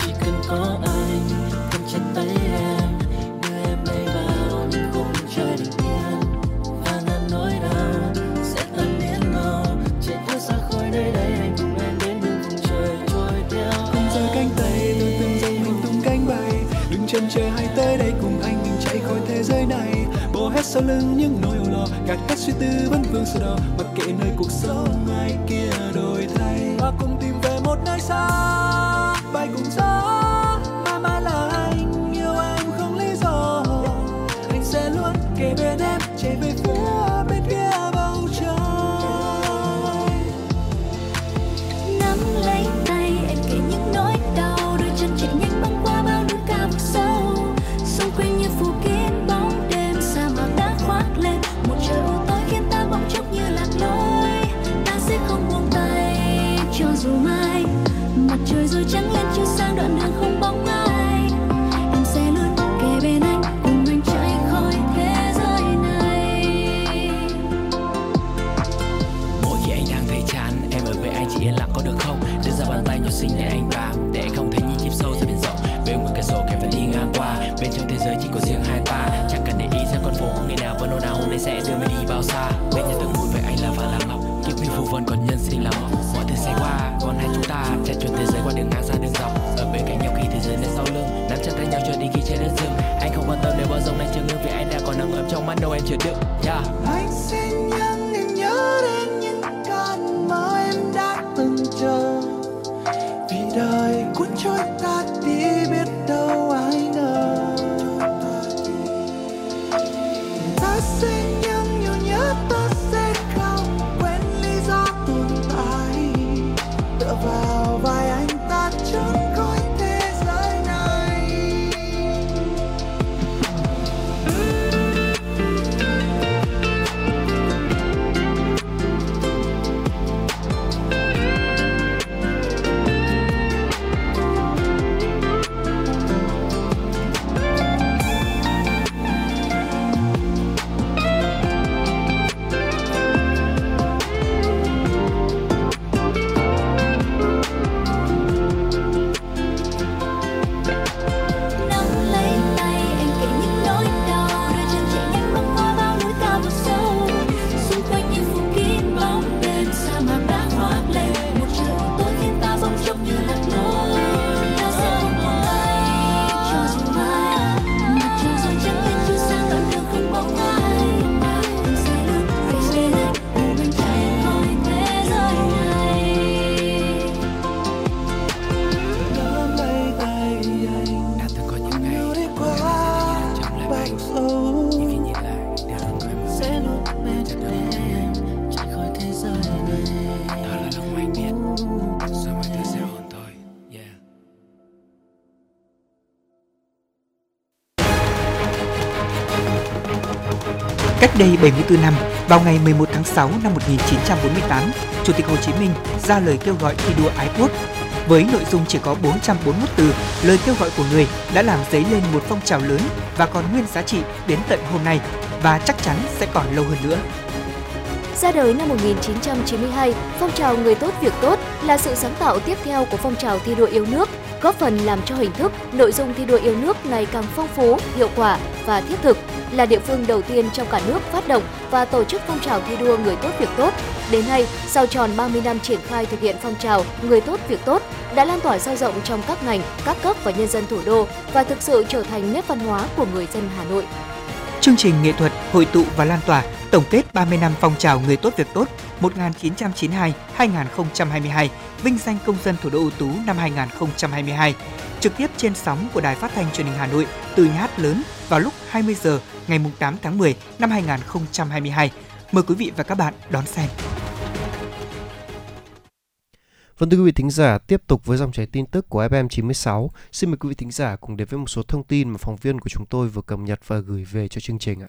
chỉ cần có anh cầm chặt tay em đưa em bay vào những khung trời bình yên. Và ngàn nỗi đau sẽ tan biến mau chạy theo xa khỏi nơi đây anh cùng em đến đường vùng trời trôi theo. Cùng giơ cánh tay tôi từng giây mình tung cánh bay. Đừng chần chờ hãy tới đây cùng anh mình chạy khỏi thế giới này. Bỏ hết sau lưng những nỗi cả lo suy tư vẫn vương sầu đó mặc kệ nơi cuộc sống. Cách đây 74 năm, vào ngày 11 tháng 6 năm 1948, Chủ tịch Hồ Chí Minh ra lời kêu gọi thi đua ái quốc. Với nội dung chỉ có 441 từ, lời kêu gọi của người đã làm dấy lên một phong trào lớn và còn nguyên giá trị đến tận hôm nay và chắc chắn sẽ còn lâu hơn nữa. Ra đời năm 1992, phong trào Người tốt việc tốt là sự sáng tạo tiếp theo của phong trào thi đua yêu nước, góp phần làm cho hình thức, nội dung thi đua yêu nước ngày càng phong phú, hiệu quả và thiết thực. Là địa phương đầu tiên trong cả nước phát động và tổ chức phong trào thi đua Người tốt việc tốt. Đến nay, sau tròn 30 năm triển khai thực hiện phong trào Người tốt việc tốt, đã lan tỏa sâu rộng trong các ngành, các cấp và nhân dân thủ đô và thực sự trở thành nét văn hóa của người dân Hà Nội. Chương trình nghệ thuật hội tụ và lan tỏa tổng kết 30 năm phong trào người tốt việc tốt 1992-2022, vinh danh công dân thủ đô ưu tú năm 2022. Trực tiếp trên sóng của Đài Phát thanh Truyền hình Hà Nội từ nhà hát lớn vào lúc 20 giờ ngày 8 tháng 10 năm 2022. Mời quý vị và các bạn đón xem. Vâng thưa quý vị thính giả, tiếp tục với dòng chảy tin tức của FM 96. Xin mời quý vị thính giả cùng đến với một số thông tin mà phóng viên của chúng tôi vừa cập nhật và gửi về cho chương trình ạ.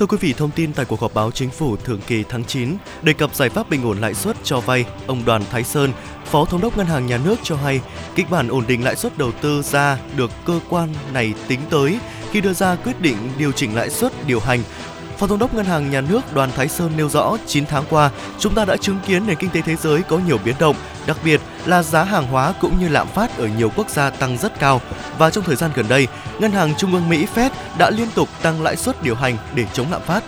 Thưa quý vị, thông tin tại cuộc họp báo chính phủ thường kỳ tháng 9 đề cập giải pháp bình ổn lãi suất cho vay, ông Đoàn Thái Sơn, Phó Thống đốc Ngân hàng Nhà nước cho hay, kịch bản ổn định lãi suất đầu tư ra được cơ quan này tính tới khi đưa ra quyết định điều chỉnh lãi suất điều hành Phó Thống đốc Ngân hàng Nhà nước Đoàn Thái Sơn nêu rõ, 9 tháng qua, chúng ta đã chứng kiến nền kinh tế thế giới có nhiều biến động, đặc biệt là giá hàng hóa cũng như lạm phát ở nhiều quốc gia tăng rất cao. Và trong thời gian gần đây, Ngân hàng Trung ương Mỹ Fed đã liên tục tăng lãi suất điều hành để chống lạm phát.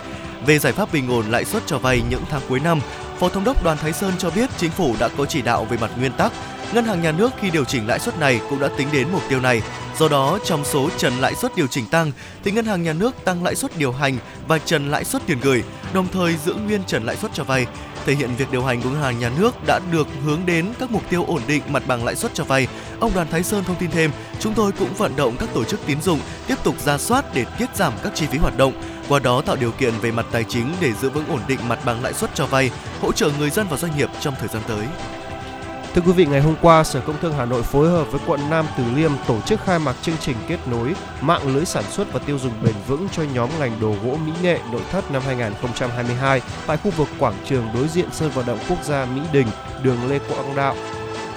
Về giải pháp bình ổn lãi suất cho vay những tháng cuối năm, Phó Thống đốc Đoàn Thái Sơn cho biết chính phủ đã có chỉ đạo về mặt nguyên tắc. Ngân hàng nhà nước khi điều chỉnh lãi suất này cũng đã tính đến mục tiêu này. Do đó, trong số trần lãi suất điều chỉnh tăng, thì Ngân hàng nhà nước tăng lãi suất điều hành và trần lãi suất tiền gửi, đồng thời giữ nguyên trần lãi suất cho vay thể hiện việc điều hành của ngân hàng nhà nước đã được hướng đến các mục tiêu ổn định mặt bằng lãi suất cho vay. Ông Đoàn Thái Sơn thông tin thêm, chúng tôi cũng vận động các tổ chức tín dụng tiếp tục ra soát để tiết giảm các chi phí hoạt động, qua đó tạo điều kiện về mặt tài chính để giữ vững ổn định mặt bằng lãi suất cho vay, hỗ trợ người dân và doanh nghiệp trong thời gian tới. Thưa quý vị, ngày hôm qua, Sở Công Thương Hà Nội phối hợp với quận Nam Từ Liêm tổ chức khai mạc chương trình kết nối mạng lưới sản xuất và tiêu dùng bền vững cho nhóm ngành đồ gỗ mỹ nghệ nội thất năm 2022 tại khu vực quảng trường đối diện sân vận động quốc gia Mỹ Đình, đường Lê Quang Đạo,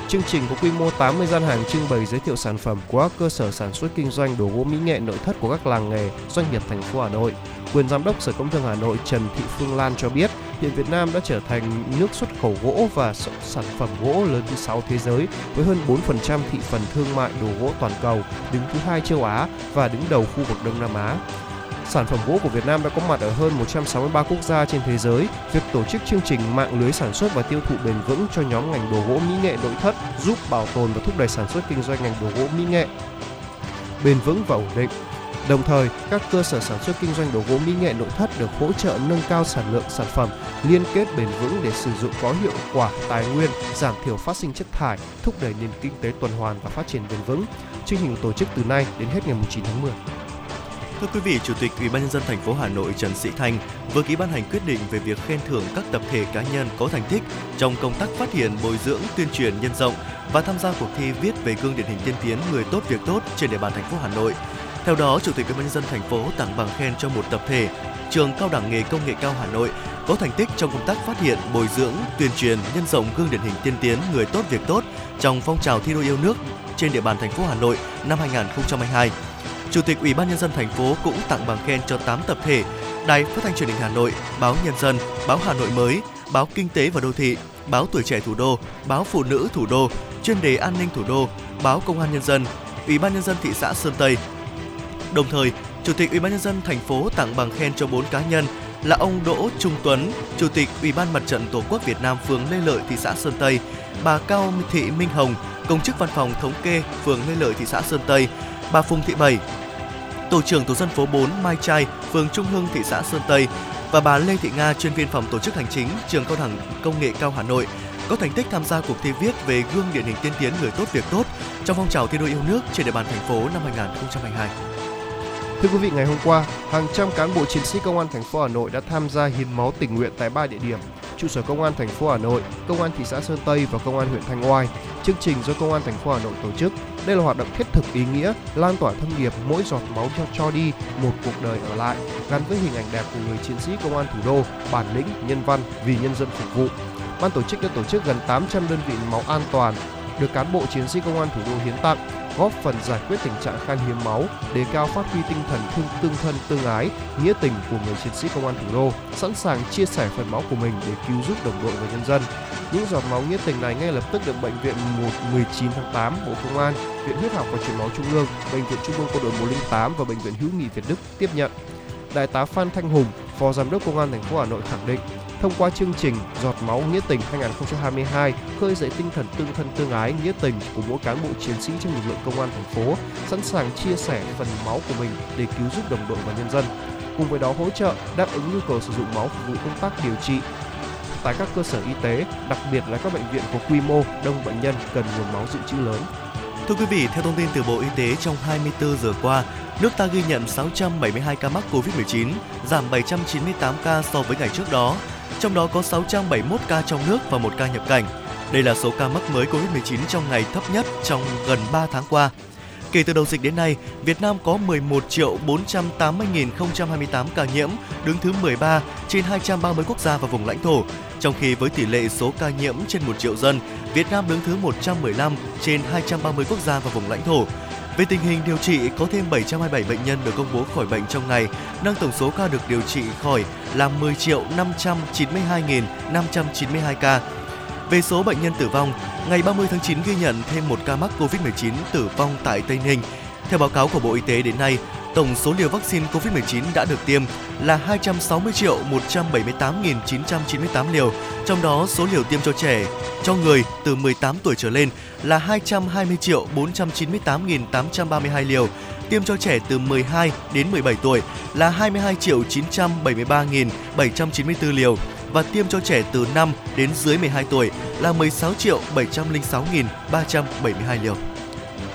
Chương trình có quy mô 80 gian hàng trưng bày giới thiệu sản phẩm của các cơ sở sản xuất kinh doanh đồ gỗ mỹ nghệ nội thất của các làng nghề, doanh nghiệp thành phố Hà Nội. Quyền giám đốc Sở Công Thương Hà Nội Trần Thị Phương Lan cho biết, hiện Việt Nam đã trở thành nước xuất khẩu gỗ và sản phẩm gỗ lớn thứ 6 thế giới với hơn 4% thị phần thương mại đồ gỗ toàn cầu, đứng thứ hai châu Á và đứng đầu khu vực Đông Nam Á. Sản phẩm gỗ của Việt Nam đã có mặt ở hơn 163 quốc gia trên thế giới. Việc tổ chức chương trình mạng lưới sản xuất và tiêu thụ bền vững cho nhóm ngành đồ gỗ mỹ nghệ nội thất giúp bảo tồn và thúc đẩy sản xuất kinh doanh ngành đồ gỗ mỹ nghệ bền vững và ổn định. Đồng thời, các cơ sở sản xuất kinh doanh đồ gỗ mỹ nghệ nội thất được hỗ trợ nâng cao sản lượng sản phẩm, liên kết bền vững để sử dụng có hiệu quả tài nguyên, giảm thiểu phát sinh chất thải, thúc đẩy nền kinh tế tuần hoàn và phát triển bền vững. Chương trình được tổ chức từ nay đến hết ngày 9 tháng 10. Thưa quý vị, Chủ tịch Ủy ban nhân dân thành phố Hà Nội Trần Sĩ Thanh vừa ký ban hành quyết định về việc khen thưởng các tập thể cá nhân có thành tích trong công tác phát hiện, bồi dưỡng, tuyên truyền nhân rộng và tham gia cuộc thi viết về gương điển hình tiên tiến người tốt việc tốt trên địa bàn thành phố Hà Nội. Theo đó, Chủ tịch Ủy ban nhân dân thành phố tặng bằng khen cho một tập thể trường Cao đẳng nghề Công nghệ cao Hà Nội có thành tích trong công tác phát hiện, bồi dưỡng, tuyên truyền, nhân rộng gương điển hình tiên tiến người tốt việc tốt trong phong trào thi đua yêu nước trên địa bàn thành phố Hà Nội năm 2022. Chủ tịch Ủy ban nhân dân thành phố cũng tặng bằng khen cho 8 tập thể Đài Phát thanh Truyền hình Hà Nội, Báo Nhân dân, Báo Hà Nội mới, Báo Kinh tế và Đô thị, Báo Tuổi trẻ Thủ đô, Báo Phụ nữ Thủ đô, Chuyên đề An ninh Thủ đô, Báo Công an Nhân dân, Ủy ban nhân dân thị xã Sơn Tây. Đồng thời, Chủ tịch Ủy ban nhân dân thành phố tặng bằng khen cho 4 cá nhân là ông Đỗ Trung Tuấn, Chủ tịch Ủy ban Mặt trận Tổ quốc Việt Nam phường Lê Lợi, thị xã Sơn Tây, bà Cao Thị Minh Hồng, công chức văn phòng thống kê phường Lê Lợi, thị xã Sơn Tây, bà Phùng Thị Bảy, tổ trưởng tổ dân phố 4 Mai Trai, phường Trung Hưng, thị xã Sơn Tây và bà Lê Thị Nga, chuyên viên phòng tổ chức hành chính, trường cao đẳng công nghệ cao Hà Nội có thành tích tham gia cuộc thi viết về gương điển hình tiên tiến người tốt việc tốt trong phong trào thi đua yêu nước trên địa bàn thành phố năm 2022. Thưa quý vị, ngày hôm qua, hàng trăm cán bộ chiến sĩ công an thành phố Hà Nội đã tham gia hiến máu tình nguyện tại ba địa điểm: trụ sở công an thành phố Hà Nội, công an thị xã Sơn Tây và công an huyện Thanh Oai. Chương trình do công an thành phố Hà Nội tổ chức đây là hoạt động thiết thực ý nghĩa, lan tỏa thông điệp mỗi giọt máu cho cho đi một cuộc đời ở lại, gắn với hình ảnh đẹp của người chiến sĩ công an thủ đô, bản lĩnh, nhân văn vì nhân dân phục vụ. Ban tổ chức đã tổ chức gần 800 đơn vị máu an toàn được cán bộ chiến sĩ công an thủ đô hiến tặng, góp phần giải quyết tình trạng khan hiếm máu, đề cao phát huy tinh thần thương tương thân tương ái, nghĩa tình của người chiến sĩ công an thủ đô, sẵn sàng chia sẻ phần máu của mình để cứu giúp đồng đội và nhân dân. Những giọt máu nghĩa tình này ngay lập tức được bệnh viện 119 tháng 8 Bộ Công an, Viện Huyết học và Truyền máu Trung ương, Bệnh viện Trung ương Quân đội 108 và Bệnh viện Hữu nghị Việt Đức tiếp nhận. Đại tá Phan Thanh Hùng, Phó Giám đốc Công an thành phố Hà Nội khẳng định, thông qua chương trình Giọt máu nghĩa tình 2022 khơi dậy tinh thần tương thân tương ái nghĩa tình của mỗi cán bộ chiến sĩ trong lực lượng công an thành phố, sẵn sàng chia sẻ phần máu của mình để cứu giúp đồng đội và nhân dân. Cùng với đó hỗ trợ đáp ứng nhu cầu sử dụng máu phục vụ công tác điều trị tại các cơ sở y tế, đặc biệt là các bệnh viện có quy mô đông bệnh nhân cần nguồn máu dự trữ lớn. Thưa quý vị, theo thông tin từ Bộ Y tế trong 24 giờ qua, nước ta ghi nhận 672 ca mắc COVID-19, giảm 798 ca so với ngày trước đó. Trong đó có 671 ca trong nước và một ca nhập cảnh. Đây là số ca mắc mới COVID-19 trong ngày thấp nhất trong gần 3 tháng qua. Kể từ đầu dịch đến nay, Việt Nam có 11 triệu 480.028 ca nhiễm, đứng thứ 13 trên 230 quốc gia và vùng lãnh thổ. Trong khi với tỷ lệ số ca nhiễm trên 1 triệu dân, Việt Nam đứng thứ 115 trên 230 quốc gia và vùng lãnh thổ. Về tình hình điều trị, có thêm 727 bệnh nhân được công bố khỏi bệnh trong ngày, nâng tổng số ca được điều trị khỏi là 10 592.592 ca. Về số bệnh nhân tử vong, ngày 30 tháng 9 ghi nhận thêm một ca mắc COVID-19 tử vong tại Tây Ninh. Theo báo cáo của Bộ Y tế đến nay, tổng số liều vaccine COVID-19 đã được tiêm là 260 triệu 178.998 liều, trong đó số liều tiêm cho trẻ, cho người từ 18 tuổi trở lên là 220 triệu 498.832 liều, tiêm cho trẻ từ 12 đến 17 tuổi là 22 triệu 973.794 liều và tiêm cho trẻ từ 5 đến dưới 12 tuổi là 16 triệu 706.372 liều.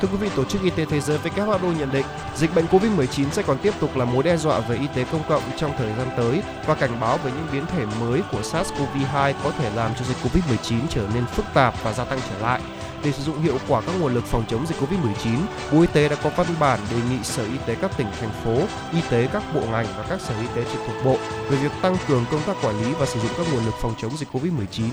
Thưa quý vị, Tổ chức Y tế Thế giới WHO nhận định dịch bệnh COVID-19 sẽ còn tiếp tục là mối đe dọa về y tế công cộng trong thời gian tới và cảnh báo về những biến thể mới của SARS-CoV-2 có thể làm cho dịch COVID-19 trở nên phức tạp và gia tăng trở lại. Để sử dụng hiệu quả các nguồn lực phòng chống dịch Covid-19, Bộ Y tế đã có văn bản đề nghị Sở Y tế các tỉnh, thành phố, y tế các bộ ngành và các sở y tế trực thuộc bộ về việc tăng cường công tác quản lý và sử dụng các nguồn lực phòng chống dịch Covid-19.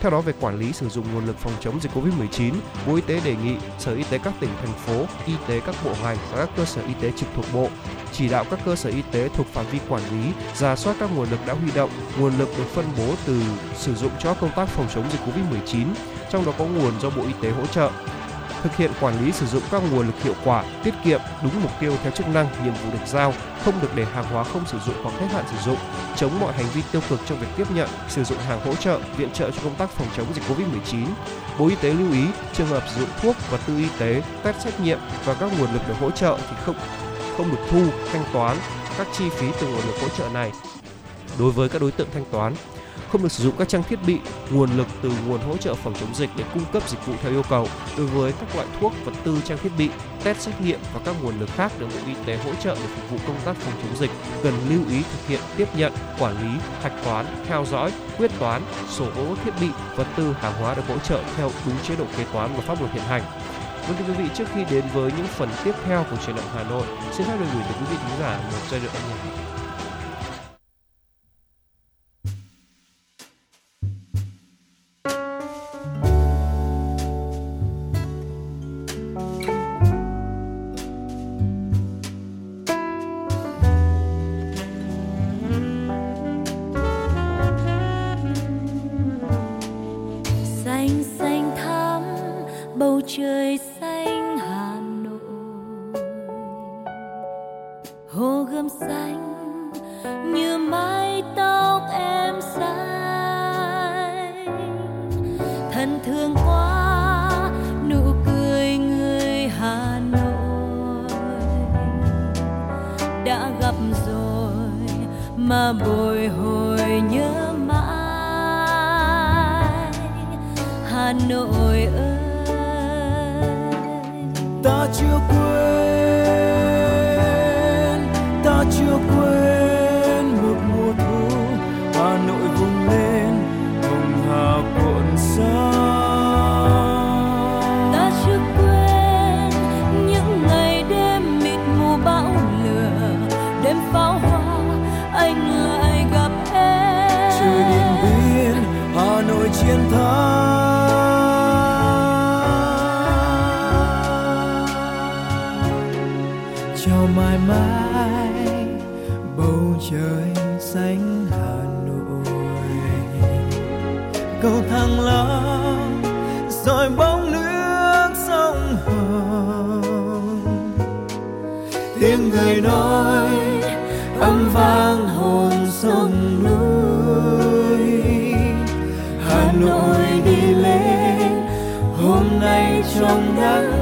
Theo đó về quản lý sử dụng nguồn lực phòng chống dịch Covid-19, Bộ Y tế đề nghị Sở Y tế các tỉnh, thành phố, y tế các bộ ngành và các cơ sở y tế trực thuộc bộ chỉ đạo các cơ sở y tế thuộc phạm vi quản lý ra soát các nguồn lực đã huy động, nguồn lực được phân bố từ sử dụng cho công tác phòng chống dịch Covid-19, trong đó có nguồn do Bộ Y tế hỗ trợ thực hiện quản lý sử dụng các nguồn lực hiệu quả, tiết kiệm, đúng mục tiêu theo chức năng, nhiệm vụ được giao, không được để hàng hóa không sử dụng hoặc hết hạn sử dụng, chống mọi hành vi tiêu cực trong việc tiếp nhận, sử dụng hàng hỗ trợ, viện trợ cho công tác phòng chống dịch Covid-19. Bộ Y tế lưu ý trường hợp sử dụng thuốc và tư y tế, test xét nghiệm và các nguồn lực được hỗ trợ thì không không được thu thanh toán các chi phí từ nguồn lực hỗ trợ này đối với các đối tượng thanh toán không được sử dụng các trang thiết bị, nguồn lực từ nguồn hỗ trợ phòng chống dịch để cung cấp dịch vụ theo yêu cầu đối với các loại thuốc, vật tư, trang thiết bị, test xét nghiệm và các nguồn lực khác được Bộ Y tế hỗ trợ để phục vụ công tác phòng chống dịch cần lưu ý thực hiện tiếp nhận, quản lý, hạch toán, theo dõi, quyết toán, sổ gỗ thiết bị, vật tư, hàng hóa được hỗ trợ theo đúng chế độ kế toán và pháp luật hiện hành. Vâng thưa quý vị, trước khi đến với những phần tiếp theo của truyền động Hà Nội, xin phép được gửi tới quý vị khán giả một giai điệu âm nhạc. Hà nội chiến thắng. Chào mãi mãi, bầu trời xanh hà nội. Cầu thăng long rồi bóng nước sông hồng. Tiếng người nói, âm vang nay trong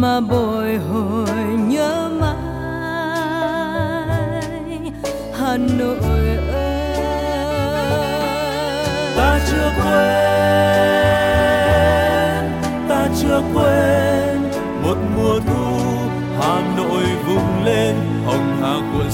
mà bồi hồi nhớ mãi. Hà Nội ơi. Ta chưa quên, ta chưa quên một mùa thu hà nội vùng lên, hồng hà cuộn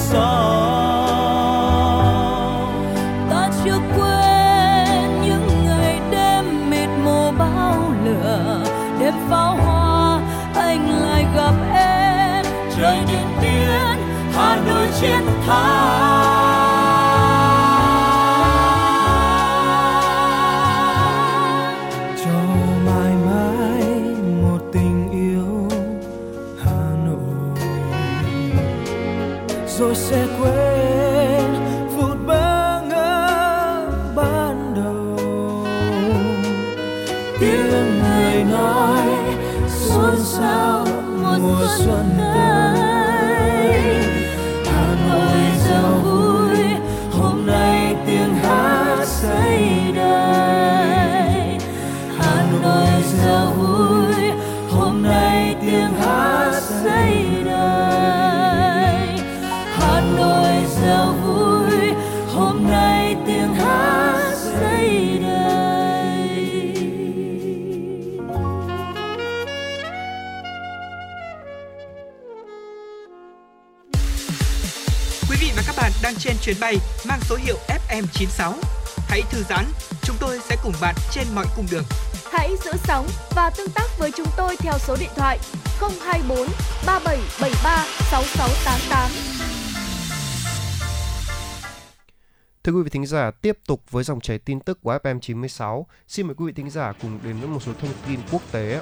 hà nội. Rồi sẽ quên phút bơ ngỡ ban đầu. Tiếng người nói xôn xao mùa xuân chuyến bay mang số hiệu FM96. Hãy thư giãn, chúng tôi sẽ cùng bạn trên mọi cung đường. Hãy giữ sóng và tương tác với chúng tôi theo số điện thoại 024 3773 6688. Thưa quý vị thính giả, tiếp tục với dòng chảy tin tức của FM96. Xin mời quý vị thính giả cùng đến với một số thông tin quốc tế.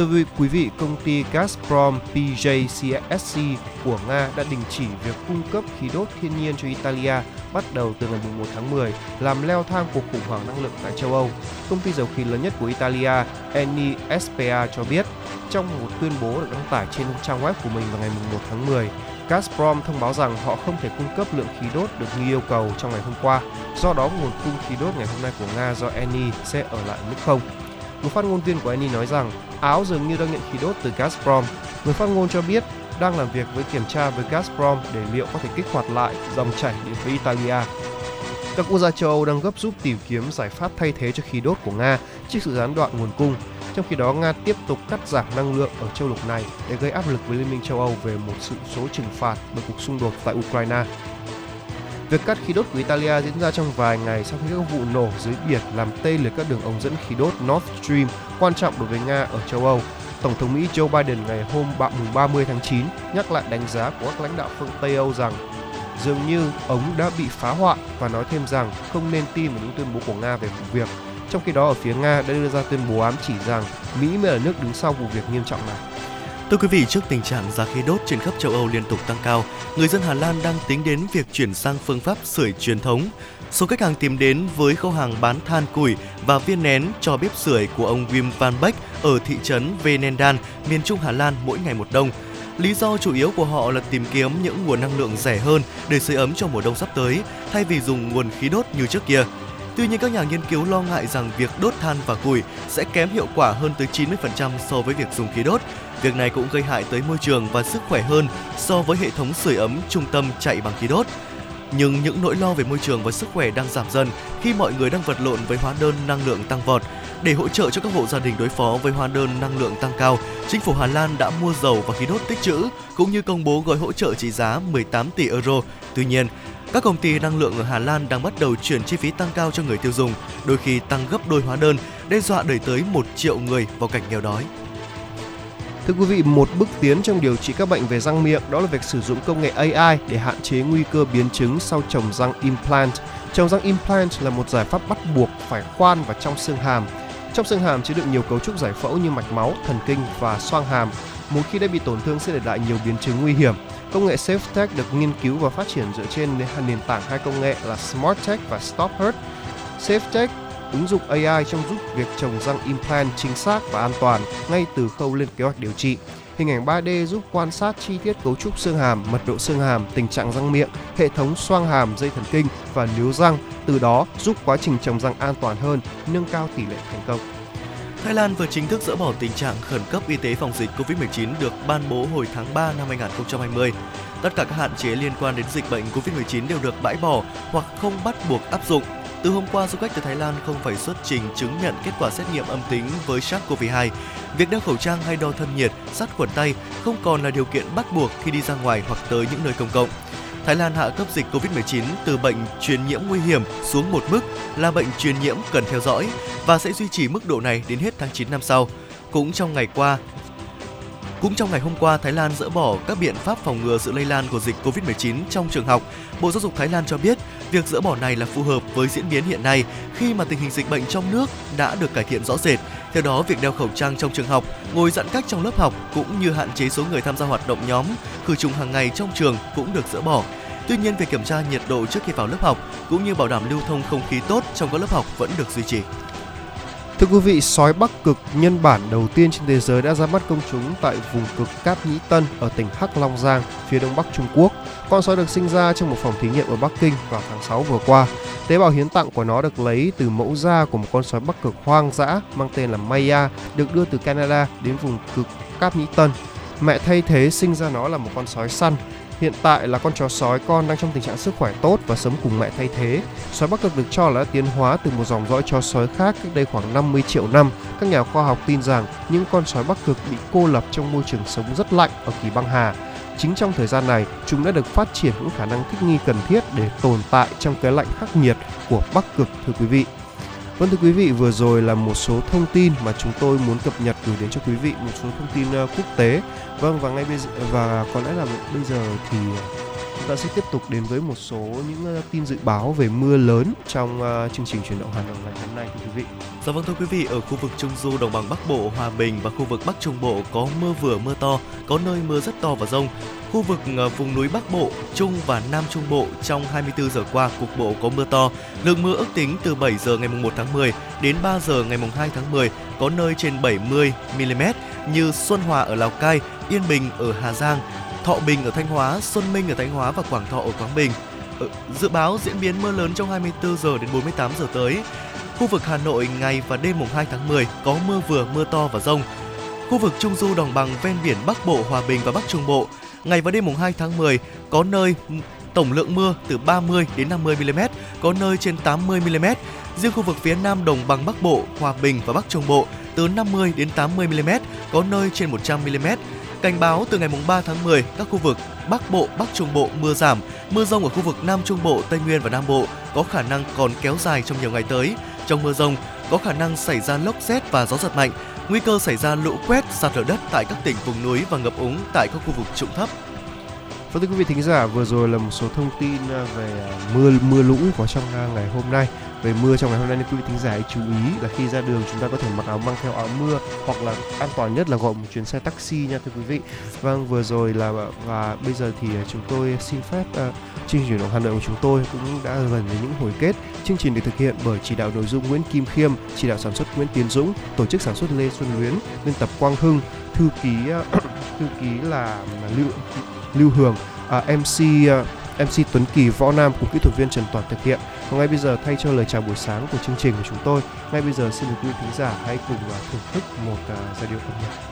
Thưa quý quý vị, công ty Gazprom PJCSC của Nga đã đình chỉ việc cung cấp khí đốt thiên nhiên cho Italia bắt đầu từ ngày 1 tháng 10, làm leo thang cuộc khủng hoảng năng lượng tại châu Âu. Công ty dầu khí lớn nhất của Italia, Eni SPA cho biết trong một tuyên bố được đăng tải trên trang web của mình vào ngày 1 tháng 10, Gazprom thông báo rằng họ không thể cung cấp lượng khí đốt được như yêu cầu trong ngày hôm qua. Do đó, nguồn cung khí đốt ngày hôm nay của Nga do Eni sẽ ở lại mức không. Một phát ngôn viên của Eni nói rằng Áo dường như đang nhận khí đốt từ Gazprom. Người phát ngôn cho biết đang làm việc với kiểm tra với Gazprom để liệu có thể kích hoạt lại dòng chảy đến với Italia. Các quốc gia châu Âu đang gấp rút tìm kiếm giải pháp thay thế cho khí đốt của Nga trước sự gián đoạn nguồn cung. Trong khi đó, Nga tiếp tục cắt giảm năng lượng ở châu lục này để gây áp lực với Liên minh châu Âu về một sự số trừng phạt bởi cuộc xung đột tại Ukraine. Việc cắt khí đốt của Italia diễn ra trong vài ngày sau khi các vụ nổ dưới biển làm tê liệt các đường ống dẫn khí đốt Nord Stream, quan trọng đối với Nga ở châu Âu. Tổng thống Mỹ Joe Biden ngày hôm mùng 30 tháng 9 nhắc lại đánh giá của các lãnh đạo phương Tây Âu rằng dường như ống đã bị phá hoại và nói thêm rằng không nên tin vào những tuyên bố của Nga về vụ việc. Trong khi đó, ở phía Nga đã đưa ra tuyên bố ám chỉ rằng Mỹ mới là nước đứng sau vụ việc nghiêm trọng này. Thưa quý vị, trước tình trạng giá khí đốt trên khắp châu Âu liên tục tăng cao, người dân Hà Lan đang tính đến việc chuyển sang phương pháp sưởi truyền thống. Số khách hàng tìm đến với kho hàng bán than củi và viên nén cho bếp sưởi của ông Wim van Beck ở thị trấn Venendan, miền trung Hà Lan mỗi ngày một đông. Lý do chủ yếu của họ là tìm kiếm những nguồn năng lượng rẻ hơn để sưởi ấm cho mùa đông sắp tới, thay vì dùng nguồn khí đốt như trước kia. Tuy nhiên các nhà nghiên cứu lo ngại rằng việc đốt than và củi sẽ kém hiệu quả hơn tới 90% so với việc dùng khí đốt. Việc này cũng gây hại tới môi trường và sức khỏe hơn so với hệ thống sưởi ấm trung tâm chạy bằng khí đốt. Nhưng những nỗi lo về môi trường và sức khỏe đang giảm dần khi mọi người đang vật lộn với hóa đơn năng lượng tăng vọt. Để hỗ trợ cho các hộ gia đình đối phó với hóa đơn năng lượng tăng cao, chính phủ Hà Lan đã mua dầu và khí đốt tích trữ cũng như công bố gói hỗ trợ trị giá 18 tỷ euro. Tuy nhiên, các công ty năng lượng ở Hà Lan đang bắt đầu chuyển chi phí tăng cao cho người tiêu dùng, đôi khi tăng gấp đôi hóa đơn, đe dọa đẩy tới 1 triệu người vào cảnh nghèo đói. Thưa quý vị, một bước tiến trong điều trị các bệnh về răng miệng đó là việc sử dụng công nghệ AI để hạn chế nguy cơ biến chứng sau trồng răng implant. Trồng răng implant là một giải pháp bắt buộc phải khoan vào trong xương hàm. Trong xương hàm chứa đựng nhiều cấu trúc giải phẫu như mạch máu, thần kinh và xoang hàm. Một khi đã bị tổn thương sẽ để lại nhiều biến chứng nguy hiểm. Công nghệ SafeTech được nghiên cứu và phát triển dựa trên nền tảng hai công nghệ là SmartTech và StopHurt. SafeTech ứng dụng AI trong giúp việc trồng răng implant chính xác và an toàn ngay từ khâu lên kế hoạch điều trị. Hình ảnh 3D giúp quan sát chi tiết cấu trúc xương hàm, mật độ xương hàm, tình trạng răng miệng, hệ thống xoang hàm, dây thần kinh và níu răng, từ đó giúp quá trình trồng răng an toàn hơn, nâng cao tỷ lệ thành công. Thái Lan vừa chính thức dỡ bỏ tình trạng khẩn cấp y tế phòng dịch COVID-19 được ban bố hồi tháng 3 năm 2020. Tất cả các hạn chế liên quan đến dịch bệnh COVID-19 đều được bãi bỏ hoặc không bắt buộc áp dụng. Từ hôm qua, du khách từ Thái Lan không phải xuất trình chứng nhận kết quả xét nghiệm âm tính với SARS-CoV-2. Việc đeo khẩu trang hay đo thân nhiệt, sát khuẩn tay không còn là điều kiện bắt buộc khi đi ra ngoài hoặc tới những nơi công cộng. Thái Lan hạ cấp dịch COVID-19 từ bệnh truyền nhiễm nguy hiểm xuống một mức là bệnh truyền nhiễm cần theo dõi và sẽ duy trì mức độ này đến hết tháng 9 năm sau. Cũng trong ngày qua, cũng trong ngày hôm qua, Thái Lan dỡ bỏ các biện pháp phòng ngừa sự lây lan của dịch COVID-19 trong trường học. Bộ Giáo dục Thái Lan cho biết, việc dỡ bỏ này là phù hợp với diễn biến hiện nay khi mà tình hình dịch bệnh trong nước đã được cải thiện rõ rệt. Theo đó, việc đeo khẩu trang trong trường học, ngồi giãn cách trong lớp học cũng như hạn chế số người tham gia hoạt động nhóm, khử trùng hàng ngày trong trường cũng được dỡ bỏ. Tuy nhiên, việc kiểm tra nhiệt độ trước khi vào lớp học cũng như bảo đảm lưu thông không khí tốt trong các lớp học vẫn được duy trì. Thưa quý vị, sói Bắc Cực nhân bản đầu tiên trên thế giới đã ra mắt công chúng tại vùng cực Cáp Nhĩ Tân ở tỉnh Hắc Long Giang, phía đông bắc Trung Quốc. Con sói được sinh ra trong một phòng thí nghiệm ở Bắc Kinh vào tháng 6 vừa qua. Tế bào hiến tặng của nó được lấy từ mẫu da của một con sói Bắc Cực hoang dã mang tên là Maya, được đưa từ Canada đến vùng cực Cáp Nhĩ Tân. Mẹ thay thế sinh ra nó là một con sói săn Hiện tại là con chó sói con đang trong tình trạng sức khỏe tốt và sống cùng mẹ thay thế. Sói Bắc Cực được cho là đã tiến hóa từ một dòng dõi chó sói khác cách đây khoảng 50 triệu năm. Các nhà khoa học tin rằng những con sói Bắc Cực bị cô lập trong môi trường sống rất lạnh ở kỳ băng hà. Chính trong thời gian này, chúng đã được phát triển những khả năng thích nghi cần thiết để tồn tại trong cái lạnh khắc nghiệt của Bắc Cực thưa quý vị. Vâng thưa quý vị, vừa rồi là một số thông tin mà chúng tôi muốn cập nhật gửi đến cho quý vị một số thông tin ờ, quốc tế. Vâng và ngay bây giờ và có lẽ là bây giờ thì chúng ta sẽ tiếp tục đến với một số những ờ, tin dự báo về mưa lớn trong ờ, chương trình chuyển động Hà Nội ngày hôm nay thưa quý vị. Dạ vâng thưa quý vị, ở khu vực Trung Du, Đồng bằng Bắc Bộ, Hòa Bình và khu vực Bắc Trung Bộ có mưa vừa mưa to, có nơi mưa rất to và rông. Khu vực ờ, vùng núi Bắc Bộ, Trung và Nam Trung Bộ trong 24 giờ qua cục bộ có mưa to. Lượng mưa ước tính từ 7 giờ ngày 1 tháng 10 đến 3 giờ ngày 2 tháng 10 có nơi trên 70 mm như Xuân Hòa ở Lào Cai, Yên Bình ở Hà Giang, Thọ Bình ở Thanh Hóa, Xuân Minh ở Thanh Hóa và Quảng Thọ ở Quảng Bình. Ờ, dự báo diễn biến mưa lớn trong 24 giờ đến 48 giờ tới. Khu vực Hà Nội ngày và đêm mùng 2 tháng 10 có mưa vừa mưa to và rông. Khu vực Trung Du đồng bằng ven biển Bắc Bộ, Hòa Bình và Bắc Trung Bộ Ngày và đêm mùng 2 tháng 10 có nơi tổng lượng mưa từ 30 đến 50 mm, có nơi trên 80 mm. Riêng khu vực phía Nam đồng bằng Bắc Bộ, Hòa Bình và Bắc Trung Bộ từ 50 đến 80 mm, có nơi trên 100 mm. Cảnh báo từ ngày mùng 3 tháng 10, các khu vực Bắc Bộ, Bắc Trung Bộ mưa giảm, mưa rông ở khu vực Nam Trung Bộ, Tây Nguyên và Nam Bộ có khả năng còn kéo dài trong nhiều ngày tới. Trong mưa rông có khả năng xảy ra lốc xét và gió giật mạnh, nguy cơ xảy ra lũ quét, sạt lở đất tại các tỉnh vùng núi và ngập úng tại các khu vực trũng thấp. Vâng thưa quý vị thính giả, vừa rồi là một số thông tin à, về à, mưa mưa lũ có trong à, ngày hôm nay. Về mưa trong ngày hôm nay nên quý vị thính giả hãy chú ý là khi ra đường chúng ta có thể mặc áo mang theo áo mưa hoặc là an toàn nhất là gọi một chuyến xe taxi nha thưa quý vị. Vâng vừa rồi là và bây giờ thì chúng tôi xin phép uh, chương trình Hà Nội của chúng tôi cũng đã gần đến những hồi kết. Chương trình được thực hiện bởi chỉ đạo nội dung Nguyễn Kim Khiêm, chỉ đạo sản xuất Nguyễn Tiến Dũng, tổ chức sản xuất Lê Xuân Luyến, biên tập Quang Hưng, thư ký [COUGHS] thư ký là Lưu Lưu Hường, à, MC uh, à, MC Tuấn Kỳ, Võ Nam cùng kỹ thuật viên Trần Toàn thực hiện. Và ngay bây giờ thay cho lời chào buổi sáng của chương trình của chúng tôi, ngay bây giờ xin mời quý thính giả hãy cùng uh, thưởng thức một uh, giai điệu âm nhạc.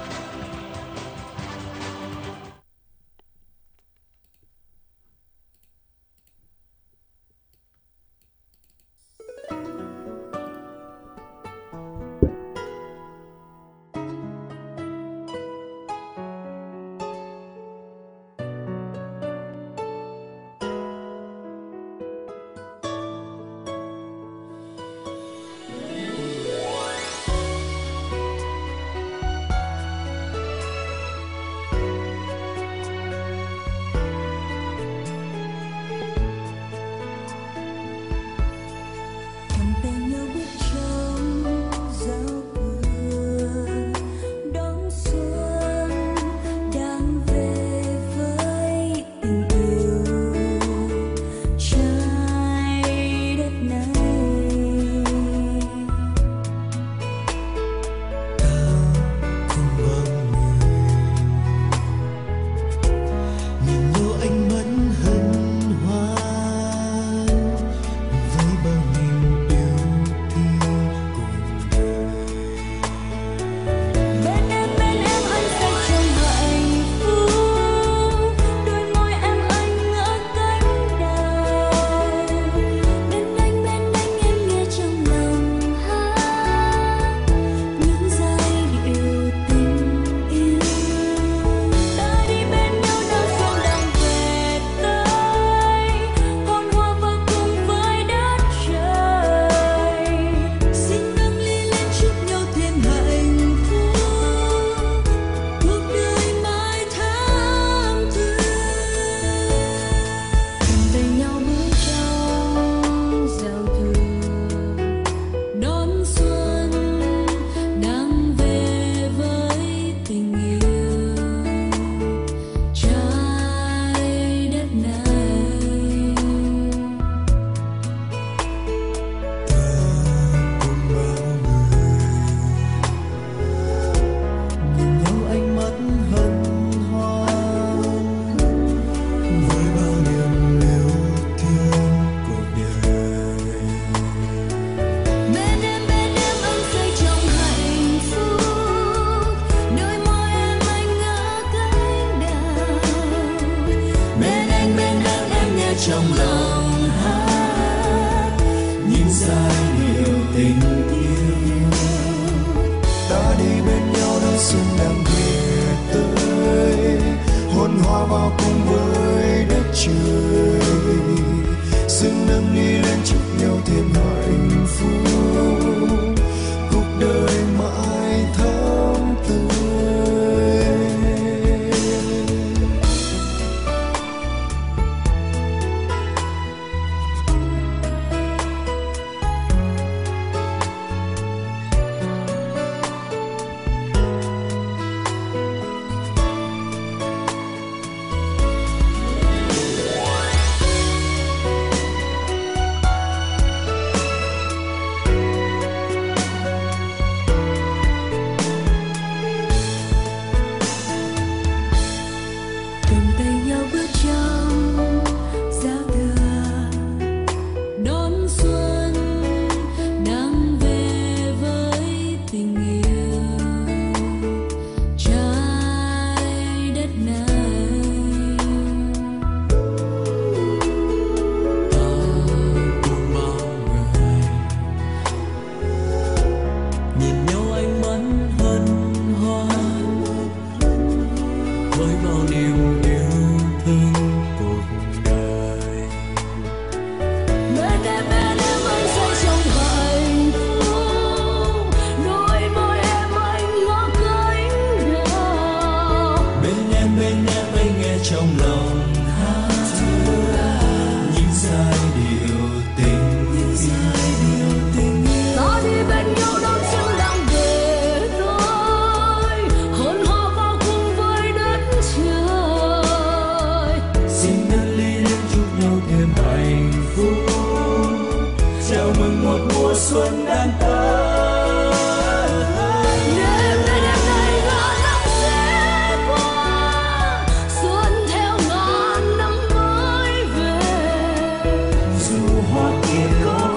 Dù hoa kia